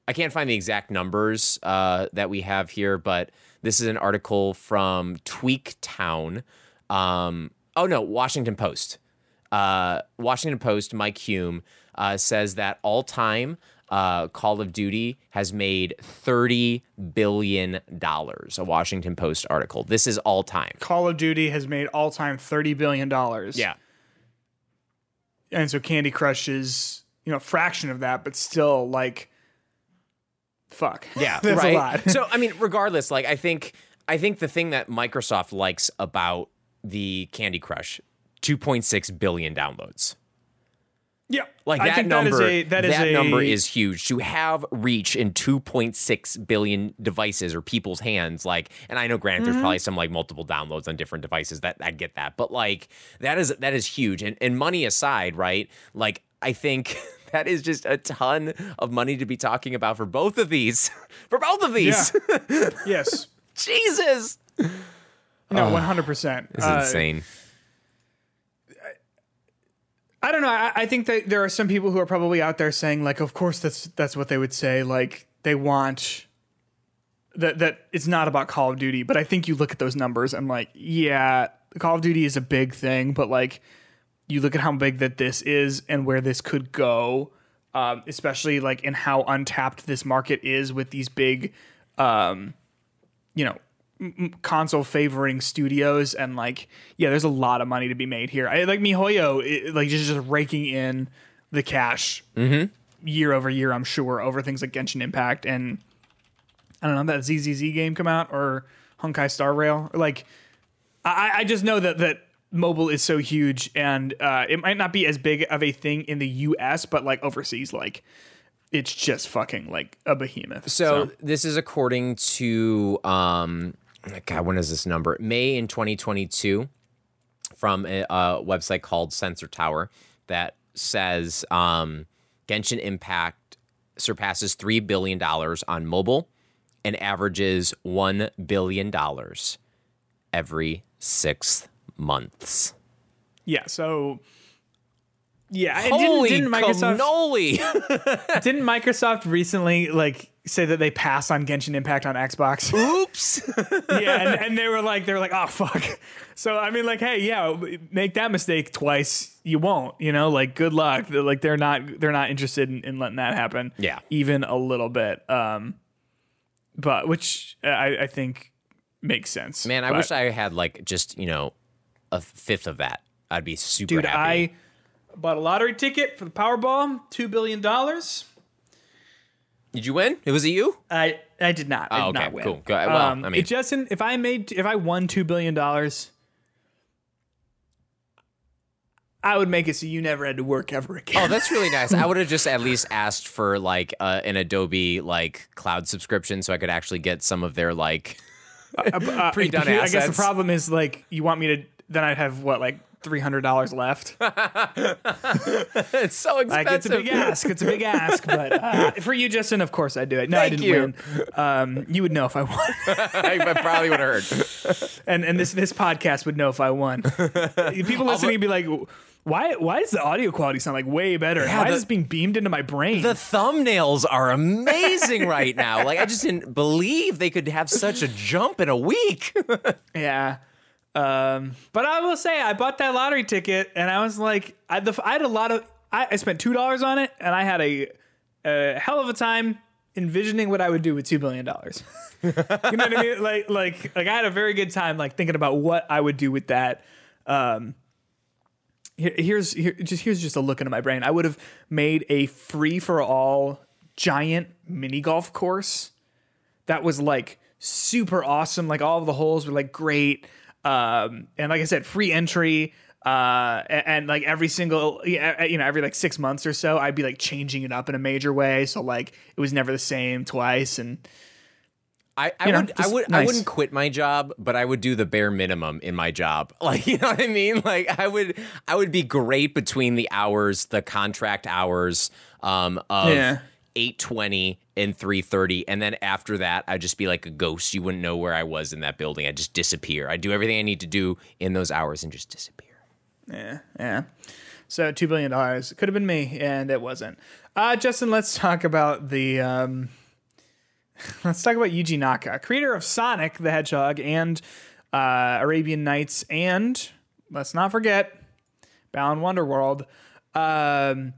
I can't find the exact numbers uh, that we have here, but this is an article from Tweak Town. Um, oh no, Washington Post. Uh, Washington Post. Mike Hume uh, says that all time uh, Call of Duty has made thirty billion dollars. A Washington Post article. This is all time. Call of Duty has made all time thirty billion dollars. Yeah. and so Candy Crush is you know a fraction of that, but still like, fuck. Yeah, that's right. a lot. so I mean, regardless, like I think I think the thing that Microsoft likes about the Candy Crush, 2.6 billion downloads. yeah, Like that number, that is a that is a number is huge. To have reach in 2.6 billion devices or people's hands, like, and I know, granted, Mm-hmm. there's probably some like multiple downloads on different devices. That I get that, but like that is that is huge. And and money aside, right? Like I think. That is just a ton of money to be talking about for both of these. for both of these. yeah. yes. Jesus. No, one hundred percent. It's insane. I don't know. I, I think that there are some people who are probably out there saying, like, of course that's that's what they would say. Like they want that that it's not about Call of Duty. But I think you look at those numbers and like, yeah, Call of Duty is a big thing, but like you look at how big that this is and where this could go, um, especially like in how untapped this market is with these big, um, you know, console favoring studios and like yeah there's a lot of money to be made here. I like mihoyo it, like just just raking in the cash year over year i'm sure over things like genshin impact and i don't know that zzz game come out or honkai star rail. Or like i i just know that that mobile is so huge and uh it might not be as big of a thing in the us but like overseas like it's just fucking like a behemoth So, this is according to um God, when is this number? May in 2022 from a, a website called Sensor Tower that says um Genshin Impact surpasses 3 billion dollars on mobile and averages 1 billion dollars every 6 months. yeah so yeah, Holy didn't, didn't Microsoft cannoli! didn't Microsoft recently like say that they pass on Genshin Impact on Xbox? Oops. yeah, and, and they were like, they were like, oh fuck. So I mean, like, hey, yeah, make that mistake twice, you won't. You know, like, good luck. They're, like, they're not they're not interested in, in letting that happen. Yeah. even a little bit. Um, but which I, I think makes sense. Man, I But- wish I had like just, you know, a fifth of that. I'd be super dude, happy. I bought a lottery ticket for the Powerball, two billion dollars. Did you win? It was it you? I I did not. I Oh, did okay, not win. cool. Go- well, um, I mean- Justin, if I made, if I won two billion dollars, I would make it so you never had to work ever again. Oh, that's really nice. I would have just at least asked for like uh, an Adobe like cloud subscription so I could actually get some of their like Uh, pre-done I guess the problem is like you want me to. Then I'd have what like three hundred dollars left. it's so Like it's a big ask. It's a big ask. But uh, for you, Justin, of course I'd do it. No, I didn't you. win. Um, you would know if I won, I probably would have heard. and and this this podcast would know if I won. People listening would be like. Why? Why does the audio quality sound like way better? why the- is this being beamed into my brain? The thumbnails are amazing right now. Like I just didn't believe they could have such a jump in a week. Yeah. Um, but I will say I bought that lottery ticket and I was like, I, the, I had a lot of, I, I spent two dollars on it and I had a, a hell of a time envisioning what I would do with two billion dollars. you know what I mean? Like, like, like I had a very good time like thinking about what I would do with that. Um, here, here's here, just here's just a look into my brain. I would have made a free for all giant mini golf course that was like super awesome. Like all of the holes were like great. Um, and like I said, free entry. Uh, and, and like every single, you know, every like six months or so, I'd be like changing it up in a major way. So like it was never the same twice. And I, I You know, would I would I nice. wouldn't quit my job, but I would do the bare minimum in my job. Like you know what I mean? Like I would I would be great between the hours, the contract hours um of Yeah. 820 and 330 and then after that I'd just be like a ghost. You wouldn't know where I was in that building. I'd just disappear. I'd do everything I need to do in those hours and just disappear. Yeah, yeah. So two billion dollars could have been me, and it wasn't. Uh, Justin, let's talk about the. Um, let's talk about Yuji Naka, creator of Sonic the Hedgehog and uh, Arabian Nights, and let's not forget Balan Wonderworld. Um,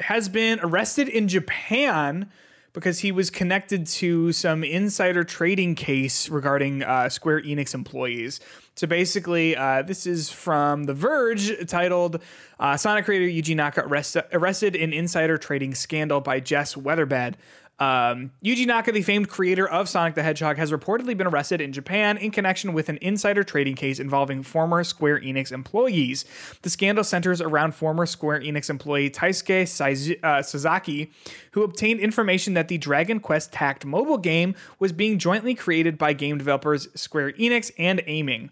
has been arrested in Japan because he was connected to some insider trading case regarding uh, Square Enix employees. So basically, uh, this is from The Verge titled uh, Sonic creator Yuji Naka arrest- arrested in insider trading scandal by Jess Weatherbed. Um, Yuji Naka, the famed creator of Sonic the Hedgehog, has reportedly been arrested in Japan in connection with an insider trading case involving former Square Enix employees. The scandal centers around former Square Enix employee Taisuke Saizu- uh, who obtained information that the Dragon Quest Tact mobile game was being jointly created by game developers Square Enix and Aiming.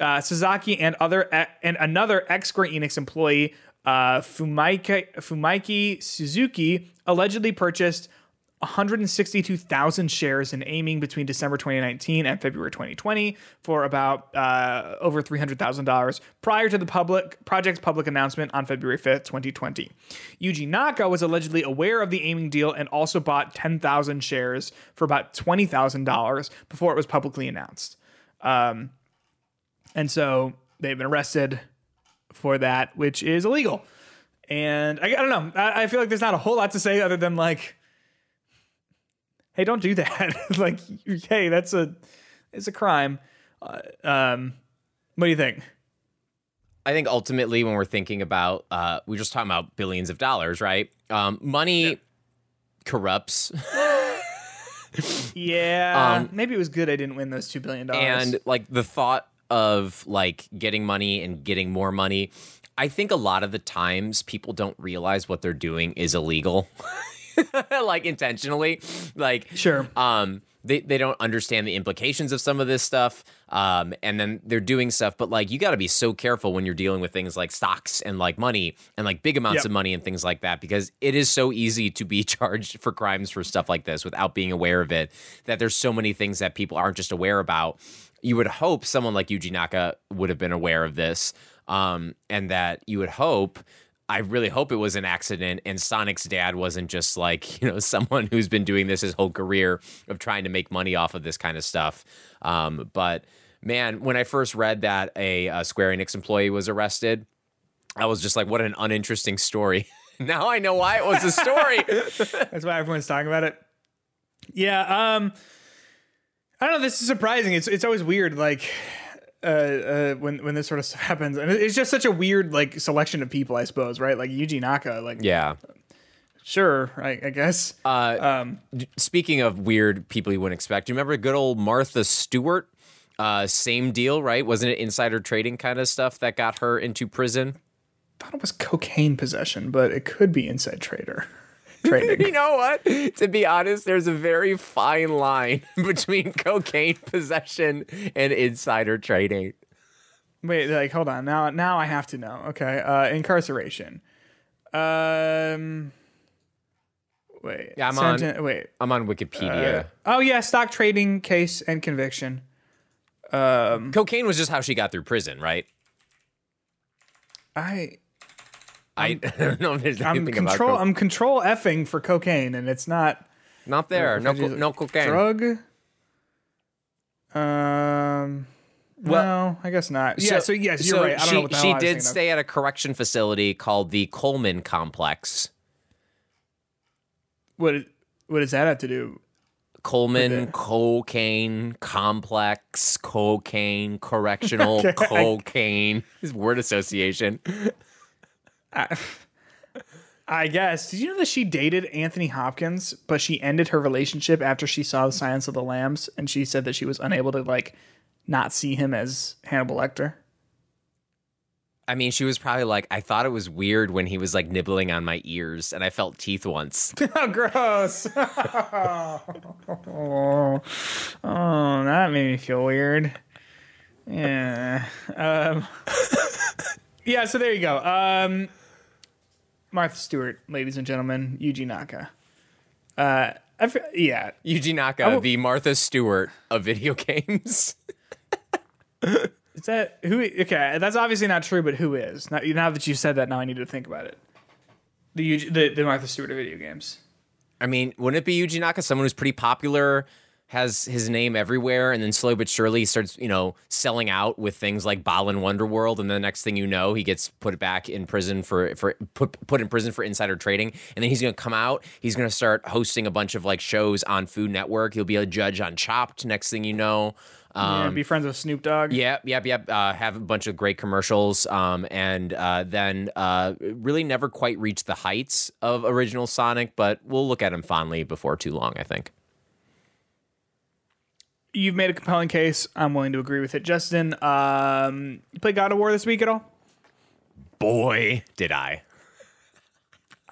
Uh, Sasaki and other and another ex Square Enix employee, uh, Fumaiki, Fumaiki Suzuki, allegedly purchased 162,000 shares in aiming between December 2019 and February 2020 for about uh, over $300,000 prior to the public project's public announcement on February 5th, 2020. Yuji Naka was allegedly aware of the aiming deal and also bought 10,000 shares for about $20,000 before it was publicly announced. Um, and so they've been arrested for that, which is illegal. And I, I don't know. I, I feel like there's not a whole lot to say other than like, hey, don't do that. like, hey, that's a it's a crime. Uh, um, what do you think? I think ultimately, when we're thinking about, uh, we're just talking about billions of dollars, right? Um, money corrupts, Yeah, Um, maybe it was good I didn't win those two billion dollars. and like the thought of like getting money and getting more money. I think a lot of the times people don't realize what they're doing is illegal, like intentionally. Like, Sure. um, they, they don't understand the implications of some of this stuff. Um, and then they're doing stuff, but like you got to be so careful when you're dealing with things like stocks and like money and like big amounts Yep. of money and things like that because it is so easy to be charged for crimes for stuff like this without being aware of it. That there's so many things that people aren't just aware about. You would hope someone like Yuji Naka would have been aware of this, um, and that you would hope I really hope it was an accident and Sonic's dad wasn't just like, you know, someone who's been doing this his whole career of trying to make money off of this kind of stuff. Um, but man, when I first read that a, a Square Enix employee was arrested, I was just like, what an uninteresting story. now I know why it was a story. That's why everyone's talking about it. Yeah. Um, I don't know. This is surprising. It's it's always weird. Like. Uh, uh, when when this sort of stuff happens, and it's just such a weird like selection of people, I suppose, right? Like Yuji Naka, like yeah. sure, I, I guess. Uh, Um, speaking of weird people you wouldn't expect, do you remember good old Martha Stewart? Uh, same deal, right? Wasn't it insider trading kind of stuff that got her into prison? thought it was cocaine possession, but it could be inside trader trading. You know what? To be honest, there's a very fine line between cocaine possession and insider trading. Wait, like hold on. Now now I have to know. Okay. Uh incarceration. Um Wait. Yeah, I'm on- Wait. I'm on Wikipedia. Oh yeah, stock trading case and conviction. Um Cocaine was just how she got through prison, right? I I don't know if there's I'm anything control about I'm control effing for cocaine and it's not Not there. No, co- no cocaine. drug. Um Well- no, I guess not. Yeah, so, yes, you're so right. I don't she, know what the hell she did thinking of. stay at a correction facility called the Coleman Complex. What what does that have to do? Coleman cocaine complex cocaine correctional Okay, I- cocaine. His word association. I, I guess. Did you know that she dated Anthony Hopkins, but she ended her relationship after she saw the Silence of the Lambs, and she said that she was unable to like not see him as Hannibal Lecter. I mean, she was probably like, I thought it was weird when he was like nibbling on my ears, and I felt teeth once. oh, gross! oh, oh, that made me feel weird. Yeah. Um, yeah. So there you go. Um, Martha Stewart, ladies and gentlemen, Yuji Naka. Uh, I f- yeah, Yuji Naka, will- the Martha Stewart of video games. Is that who? Okay, that's obviously not true. But who is? Now, now that you said that, now I need to think about it. The the, the Martha Stewart of video games. I mean, wouldn't it be Yuji Naka, someone who's pretty popular, has his name everywhere, and then slowly but surely he starts, you know, selling out with things like Balan Wonderworld, and then the next thing you know, he gets put back in prison for for put put in prison for insider trading, and then he's gonna come out, he's gonna start hosting a bunch of like shows on Food Network. He'll be a judge on Chopped. Next thing you know. yeah, Um, be friends with Snoop Dogg. Yep, yep, yep. Uh, have a bunch of great commercials, um, and uh, then uh, really never quite reach the heights of original Sonic, but we'll look at him fondly before too long, I think. You've made a compelling case. I'm willing to agree with it. Justin, um, you play God of War this week at all? Boy, did I.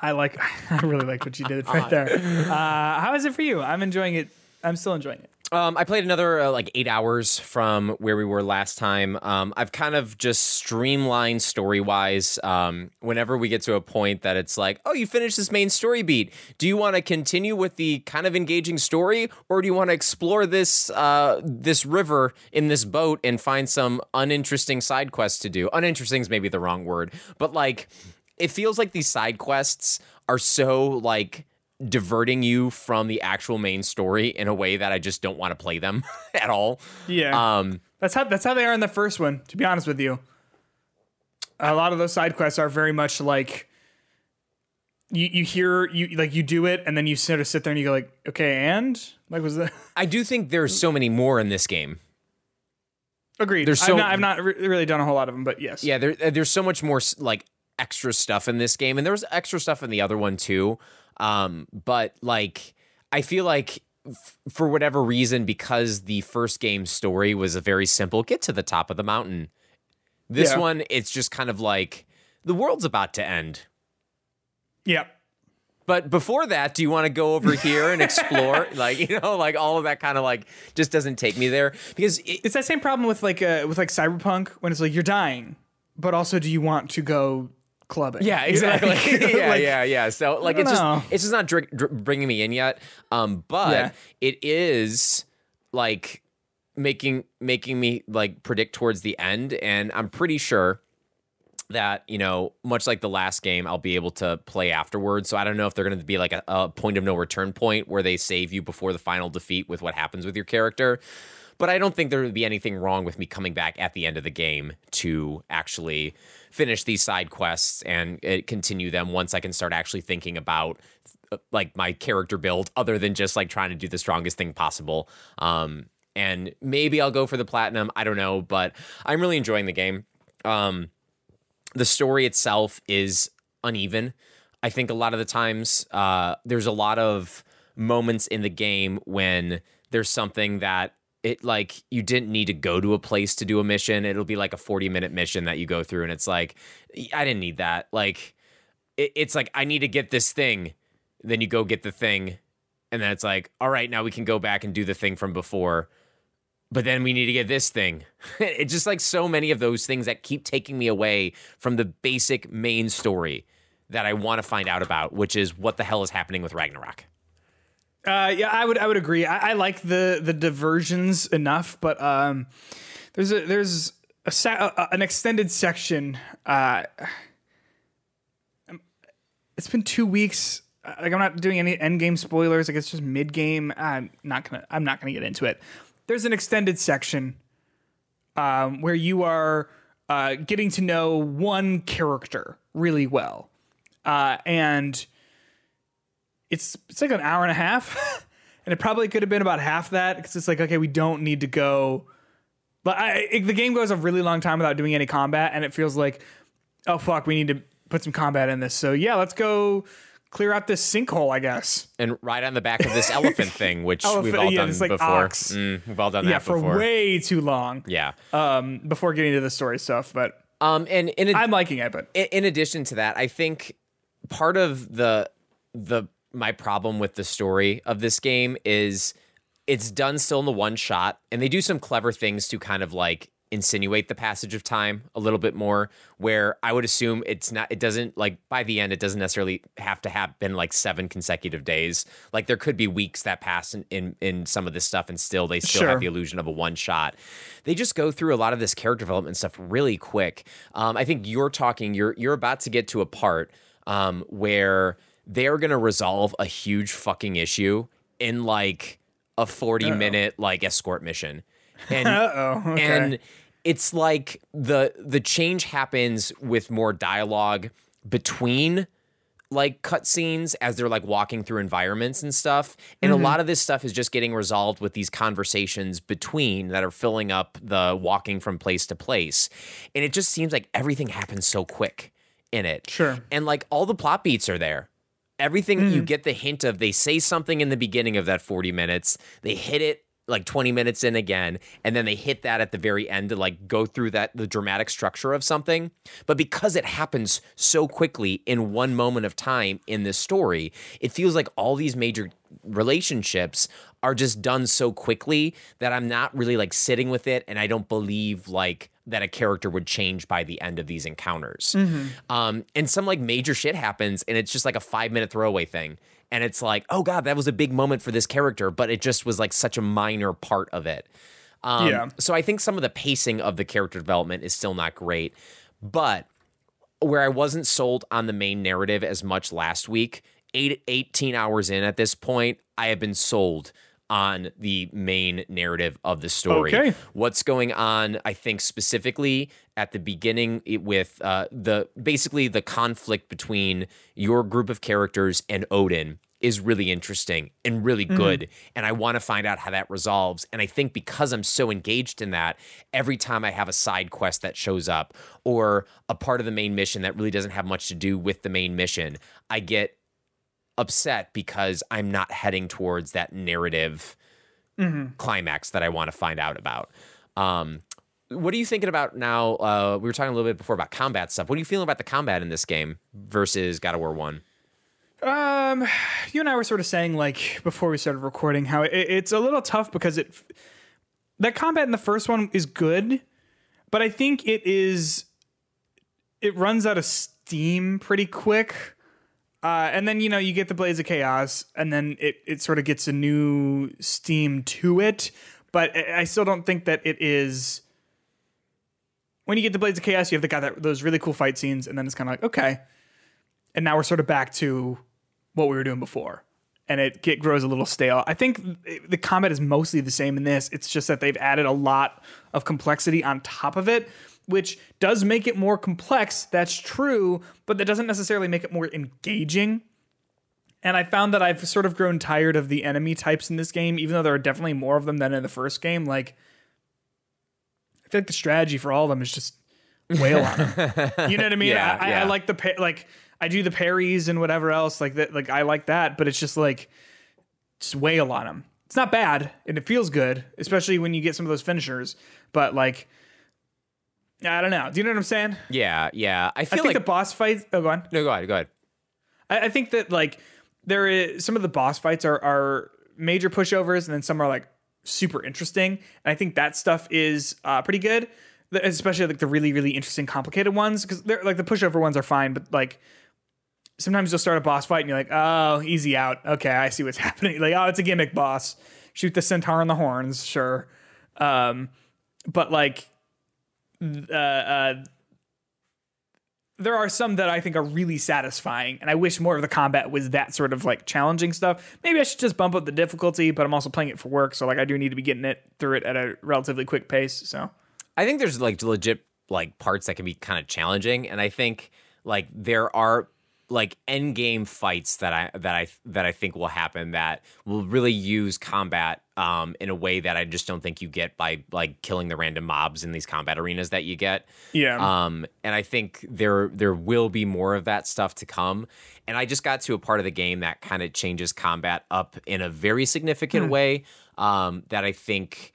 I like. I really liked what you did right there. Uh, how is it for you? I'm enjoying it. I'm still enjoying it. Um, I played another uh, like eight hours from where we were last time. Um, I've kind of just streamlined story wise. Um, whenever we get to a point that it's like, oh, you finished this main story beat. Do you want to continue with the kind of engaging story, or do you want to explore this uh, this river in this boat and find some uninteresting side quests to do? Uninteresting is maybe the wrong word, but like, it feels like these side quests are so like diverting you from the actual main story in a way that I just don't want to play them at all. Yeah, Um, that's how that's how they are in the first one. To be honest with you, a lot of those side quests are very much like you you hear you like you do it and then you sort of sit there and you go like, okay, and like was that I do think there's so many more in this game. agreed? There's so- I've not, I've not re- really done a whole lot of them, but yes, Yeah, there, there's so much more like extra stuff in this game, and there was extra stuff in the other one too. Um, but like, I feel like f- for whatever reason, because the first game story was a very simple get to the top of the mountain. This Yeah. one, it's just kind of like the world's about to end. Yep. But before that, do you want to go over here and explore? like, you know, like all of that kind of like just doesn't take me there because it, It's that same problem with like uh, with like cyberpunk when it's like you're dying, but also do you want to go clubbing? yeah, exactly. yeah, Like, yeah, yeah. So like, it's know. just it's just not dr- dr- bringing me in yet. Um, but Yeah. it is like making making me like predict towards the end, and I'm pretty sure that you know much like the last game i'll be able to play afterwards so i don't know if they're going to be like a, a point of no return point where they save you before the final defeat with what happens with your character but i don't think there would be anything wrong with me coming back at the end of the game to actually finish these side quests and uh, continue them once i can start actually thinking about uh, like my character build other than just like trying to do the strongest thing possible. Um and maybe i'll go for the platinum. I don't know but i'm really enjoying the game. Um the story itself is uneven. I think a lot of the times uh, there's a lot of moments in the game when there's something that it like you didn't need to go to a place to do a mission. It'll be like a 40 minute mission that you go through, and it's like I didn't need that. Like it, it's like I need to get this thing. Then you go get the thing, and then it's like, all right, now we can go back and do the thing from before but then we need to get this thing. it's just like so many of those things that keep taking me away from the basic main story that I want to find out about, which is what the hell is happening with Ragnarok. Uh, yeah, I would I would agree. I, I like the the diversions enough, but um, there's a there's a, a an extended section. Uh, um, it's been two weeks. Uh, Like I'm not doing any end game spoilers. Like it's just mid game. I'm not gonna I'm not gonna get into it. There's an extended section um, where you are uh, getting to know one character really well, uh, and it's it's like an hour and a half, and it probably could have been about half that because it's like okay, we don't need to go. But I, it, the game goes a really long time without doing any combat, and it feels like, oh fuck, we need to put some combat in this. So yeah, let's go clear out this sinkhole, I guess. and ride on the back of this elephant thing, which we've all yeah, done like before. Mm, we've all done yeah, that for before. way too long. yeah. Um, before getting to the story stuff, but Um, and in, I'm liking it. But in in addition to that, I think part of the the my problem with the story of this game is it's done still in the one shot, and they do some clever things to kind of like insinuate the passage of time a little bit more where i would assume it's not it doesn't like by the end it doesn't necessarily have to have been like seven consecutive days. Like there could be weeks that pass in in, in some of this stuff and still they still Sure. have the illusion of a one shot. They just go through a lot of this character development stuff really quick. Um, i think you're talking you're you're about to get to a part um, where they're gonna resolve a huge fucking issue in like a 40 minute like escort mission and okay. and it's like the the change happens with more dialogue between like cutscenes as they're like walking through environments and stuff. And a mm-hmm. lot of this stuff is just getting resolved with these conversations between that are filling up the walking from place to place. And it just seems like everything happens so quick in it. Sure. And like all the plot beats are there. Everything you mm-hmm. get the hint of, they say something in the beginning of that 40 minutes, they hit it like 20 minutes in again, and then they hit that at the very end to like go through that the dramatic structure of something. But because it happens so quickly in one moment of time in this story, it feels like all these major relationships are just done so quickly that I'm not really like sitting with it and I don't believe like that a character would change by the end of these encounters. Um, and some like major shit happens and it's just like a five minute throwaway thing. And it's like, oh God, that was a big moment for this character, but it just was like such a minor part of it. Um, Yeah. So I think some of the pacing of the character development is still not great. But where I wasn't sold on the main narrative as much last week, eight, 18 hours in at this point, I have been sold on the main narrative of the story. Okay. What's going on, I think specifically at the beginning with uh, the basically the conflict between your group of characters and Odin is really interesting and really good. And I want to find out how that resolves. And I think because I'm so engaged in that, every time I have a side quest that shows up or a part of the main mission that really doesn't have much to do with the main mission, I get upset because I'm not heading towards that narrative climax that I want to find out about. Um, what are you thinking about now? Uh, we were talking a little bit before about combat stuff. What are you feeling about the combat in this game versus God of War One? Um, you and I were sort of saying like before we started recording how it, it's a little tough because it that combat in the first one is good, but I think it is it runs out of steam pretty quick. Uh, and then you know you get the Blades of Chaos, and then it it sort of gets a new steam to it. But I I still don't think that it is. When you get the Blades of Chaos, you have the guy that those really cool fight scenes, and then it's kind of like okay, and now we're sort of back to what we were doing before and it get, grows a little stale i think the combat is mostly the same in this it's just that they've added a lot of complexity on top of it which does make it more complex that's true but that doesn't necessarily make it more engaging and i found that i've sort of grown tired of the enemy types in this game even though there are definitely more of them than in the first game like i feel like the strategy for all of them is just wail on them you know what I mean? Yeah, I, I, yeah. I like the like I do the parries and whatever else like that. Like I like that, but it's just like just wail on them. It's not bad and it feels good, especially when you get some of those finishers. But like, I don't know. Do you know what I'm saying? Yeah, yeah. I I feel think like the boss fights. Oh, go on. no. Go ahead. Go ahead. I, I think that like there is some of the boss fights are are major pushovers, and then some are like super interesting. And I think that stuff is uh, pretty good, especially like the really really interesting complicated ones because they're like the pushover ones are fine, but like sometimes you'll start a boss fight and you're like, oh, easy out. Okay, I see what's happening. Like, oh, it's a gimmick boss. Shoot the centaur in the horns, sure. Um, but like, uh, uh, there are some that I think are really satisfying, and I wish more of the combat was that sort of like challenging stuff. Maybe I should just bump up the difficulty, but I'm also playing it for work, so like I do need to be getting it through it at a relatively quick pace. So I think there's like legit like parts that can be kind of challenging, and I think like there are like end game fights that I that I that I think will happen that will really use combat um, in a way that I just don't think you get by like killing the random mobs in these combat arenas that you get. Yeah. Um, and I think there there will be more of that stuff to come. And I just got to a part of the game that kind of changes combat up in a very significant way um, that I think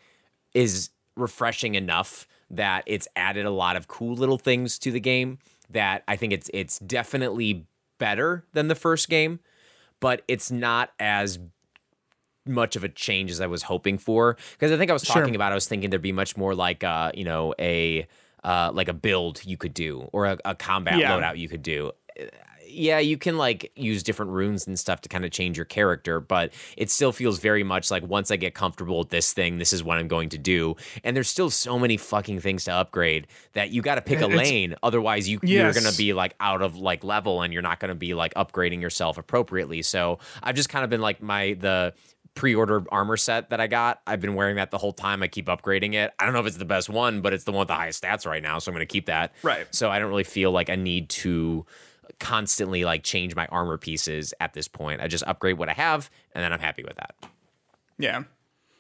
is refreshing enough that it's added a lot of cool little things to the game that I think it's it's definitely better than the first game, but it's not as much of a change as I was hoping for. Because I think I was Sure. talking about, I was thinking there'd be much more like uh, you know, a uh, like a build you could do or a, a combat Yeah. loadout you could do. Yeah, you can like use different runes and stuff to kind of change your character, but it still feels very much like once I get comfortable with this thing, this is what I'm going to do. And there's still so many fucking things to upgrade that you got to pick a It's- lane. Otherwise, you you're gonna be like out of like level, and you're not gonna be like upgrading yourself appropriately. So I've just kind of been like my the pre-order armor set that I got. I've been wearing that the whole time. I keep upgrading it. I don't know if it's the best one, but it's the one with the highest stats right now, so I'm gonna keep that. Right. So I don't really feel like I need to constantly like change my armor pieces at this point. I just upgrade what I have, and then I'm happy with that. Yeah.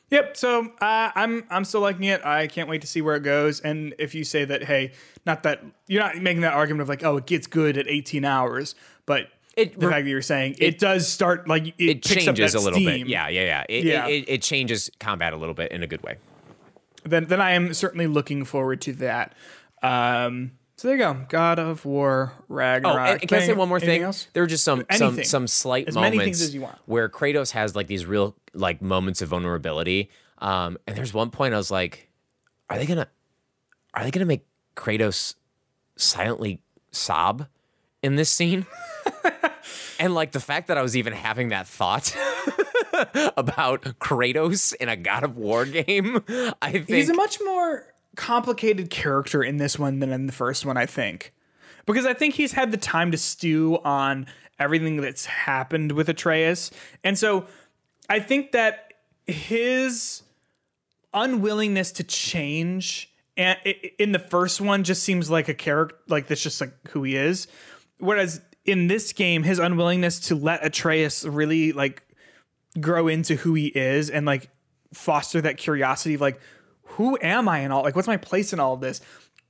Yep. So uh, I'm I'm still liking it. I can't wait to see where it goes. And if you say that, hey, not that you're not making that argument of like, oh, it gets good at 18 hours, but It the fact that you're saying it, does start like it, It picks up changes a little steam, bit. Yeah, yeah, yeah. It, Yeah. It, it, it changes combat a little bit in a good way. Then then I am certainly looking forward to that. Um, so there you go. God of War Oh, Ragnarok. and, and can I say one more thing? Else? There were just some some Anything. some slight As moments many things as you want. where Kratos has like these real like moments of vulnerability. Um, and there's one point I was like, are they gonna are they gonna make Kratos silently sob in this scene? and like the fact that I was even having that thought about Kratos in a God of War game, I think He's a much more complicated character in this one than in the first one, I think. Because I think he's had the time to stew on everything that's happened with Atreus. And so I think that his unwillingness to change and in the first one just seems like a character like that's just like who he is. Whereas in this game, his unwillingness to let Atreus really like grow into who he is and like foster that curiosity of like who am I in all like what's my place in all of this?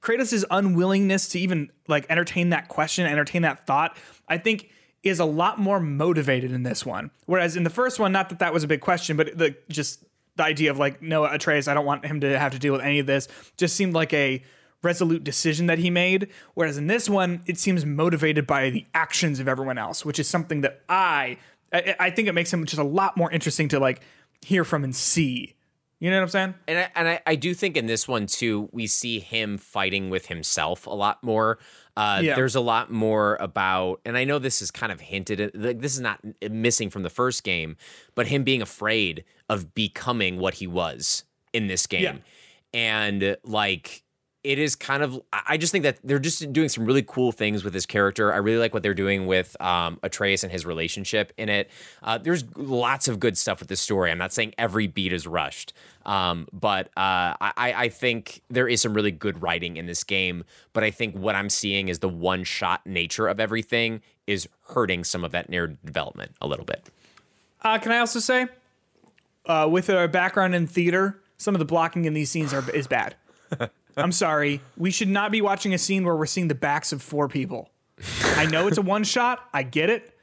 Kratos' unwillingness to even like entertain that question, entertain that thought, I think is a lot more motivated in this one. Whereas in the first one, not that that was a big question, but the just the idea of like no Atreus, I don't want him to have to deal with any of this, just seemed like a resolute decision that he made. Whereas in this one, it seems motivated by the actions of everyone else, which is something that I I, I think it makes him just a lot more interesting to like hear from and see. You know what I'm saying? And I, and I, I do think in this one too, we see him fighting with himself a lot more. Uh, Yeah. There's a lot more about, and I know this is kind of hinted at. Like, this is not missing from the first game, but him being afraid of becoming what he was in this game, Yeah. and like it is kind of. I I just think that they're just doing some really cool things with his character. I really like what they're doing with um, Atreus and his relationship in it. Uh, there's lots of good stuff with the story. I'm not saying every beat is rushed, um, but uh, I, I think there is some really good writing in this game. But I think what I'm seeing is the one shot nature of everything is hurting some of that narrative development a little bit. Uh, can I also say, uh, with a background in theater, some of the blocking in these scenes are is bad. I'm sorry. We should not be watching a scene where we're seeing the backs of four people. I know it's a one shot. I get it,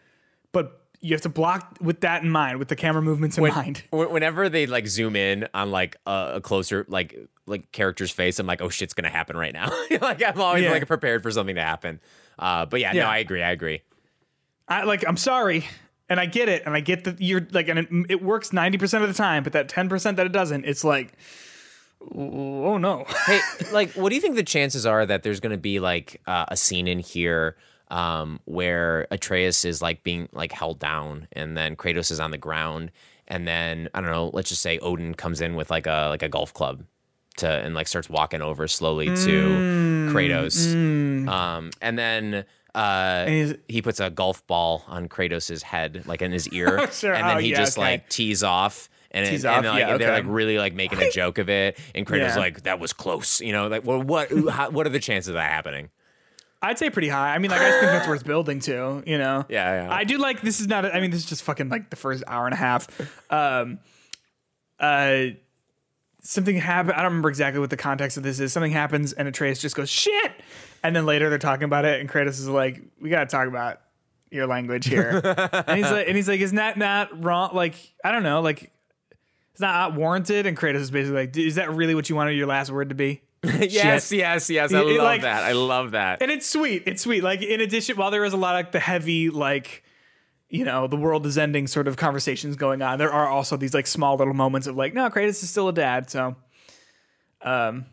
but you have to block with that in mind, with the camera movements in mind. Whenever they like zoom in on like a, a closer like like character's face, I'm like, oh shit's gonna happen right now. like I'm always Yeah. like prepared for something to happen. Uh, but yeah, Yeah. no, I agree. I agree. I like. I'm sorry, and I get it, and I get that you're like, and it, it works ninety percent of the time, but that ten percent that it doesn't, it's like, oh no. hey, like, what do you think the chances are that there's going to be like uh, a scene in here um, where Atreus is like being like held down, and then Kratos is on the ground, and then I don't know, let's just say Odin comes in with like a like a golf club to and like starts walking over slowly to Mm. Kratos, um, and then. Uh, he's- he puts a golf ball on Kratos's head, like in his ear, Sure. and then Oh, he yeah, just okay. like tees off, and, it, and like, yeah, they're like really like making a joke of it, and Kratos Yeah. like that was close, you know, like well, what how, what are the chances of that happening? I'd say pretty high. I mean, like I think that's worth building to. You know. Yeah, yeah. I do like this is not. I mean, this is just fucking like the first hour and a half. Um, uh, something happened. I don't remember exactly what the context of this is. Something happens, and Atreus just goes shit, and then later they're talking about it, and Kratos is like, "We got to talk about your language here," and he's like, "And he's like, isn't that not wrong? Like, I don't know, like." It's not warranted, and Kratos is basically like, "Is that really what you wanted your last word to be?" yes, yes, yes. I it, love like- that. I love that. and it's sweet. It's sweet. Like in addition, while there is a lot of the heavy like, you know, the world is ending sort of conversations going on, there are also these like small little moments of like, no, Kratos is still a dad. So, um,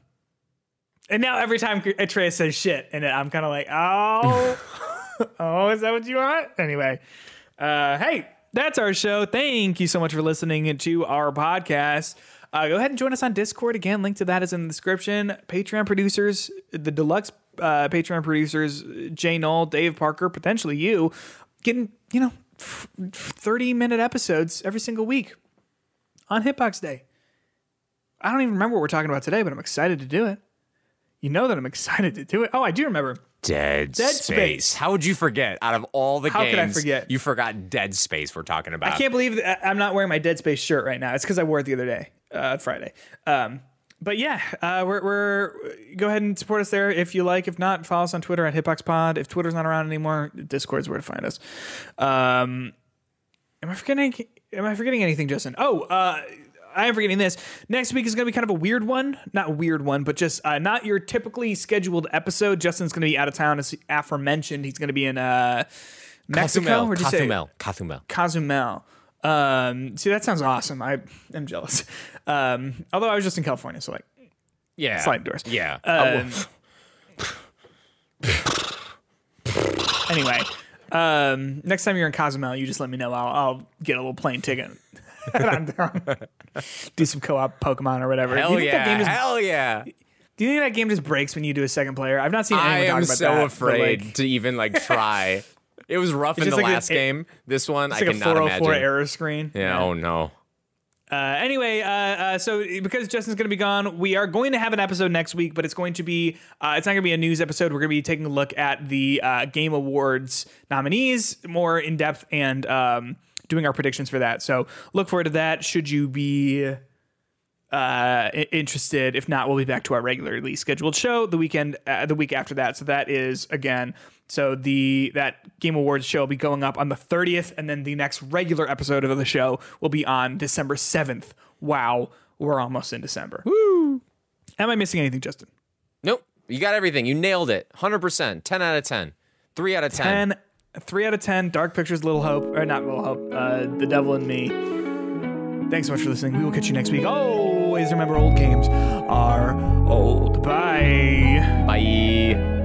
and now every time Atreus says shit, and I'm kind of like, oh, oh, is that what you want? Anyway, uh, hey, that's our show. Thank you so much for listening to our podcast. Uh, go ahead and join us on Discord. Again, link to that is in the description. Patreon producers, the deluxe uh, Patreon producers, Jay Knoll, Dave Parker, potentially you, getting, you know, 30 minute episodes every single week on Hitbox Day. I don't even remember what we're talking about today, but I'm excited to do it. You know that I'm excited to do it. Oh, I do remember. Dead, Dead Space. Space. How would you forget? Out of all the How games, could I forget? You forgot Dead Space. We're talking about. I can't believe that I'm not wearing my Dead Space shirt right now. It's because I wore it the other day, uh, Friday. Um, but yeah, uh, we're, we're go ahead and support us there if you like. If not, follow us on Twitter at HitboxPod. If Twitter's not around anymore, Discord's where to find us. Um, am I forgetting? Am I forgetting anything, Justin? Oh, uh, I am forgetting this. Next week is going to be kind of a weird one. Not a weird one, but just uh, not your typically scheduled episode. Justin's going to be out of town, as aforementioned. He's going to be in uh, Mexico. Cozumel. Where'd you say? Cozumel. Cozumel. Cozumel. Um, see, that sounds awesome. I am jealous. Um, although I was just in California, so like Yeah. slide doors. Yeah. Um, anyway, um, next time you're in Cozumel, you just let me know. I'll, I'll get a little plane ticket. And I'm down. do some co-op Pokemon or whatever. hell yeah. Game just, hell yeah. do you think that game just breaks when you do a second player? I've not seen anyone I talk am about so that. afraid like, to even like try. It was rough in the like a- last it- game. This one, I like a 404 imagine. error screen. Yeah. Oh no. Uh, anyway, uh, uh, so because Justin's going to be gone, we are going to have an episode next week, but it's going to be uh, it's not going to be a news episode. We're going to be taking a look at the uh, Game Awards nominees more in depth and um, doing our predictions for that. So look forward to that. Should you be uh, interested? If not, we'll be back to our regularly scheduled show the weekend, uh, the week after that. So that is again. So the that Game Awards show will be going up on the 30th, and then the next regular episode of the show will be on December 7th. Wow, we're almost in December. Woo! Am I missing anything, Justin? Nope. You got everything. You nailed it. 100%. 10 out of 10. 3 out of 10. 10, 3 out of 10. Dark Pictures, Little Hope, or not Little Hope, uh, The Devil in Me. Thanks so much for listening. We will catch you next week. Always remember old games are old. Bye. Bye.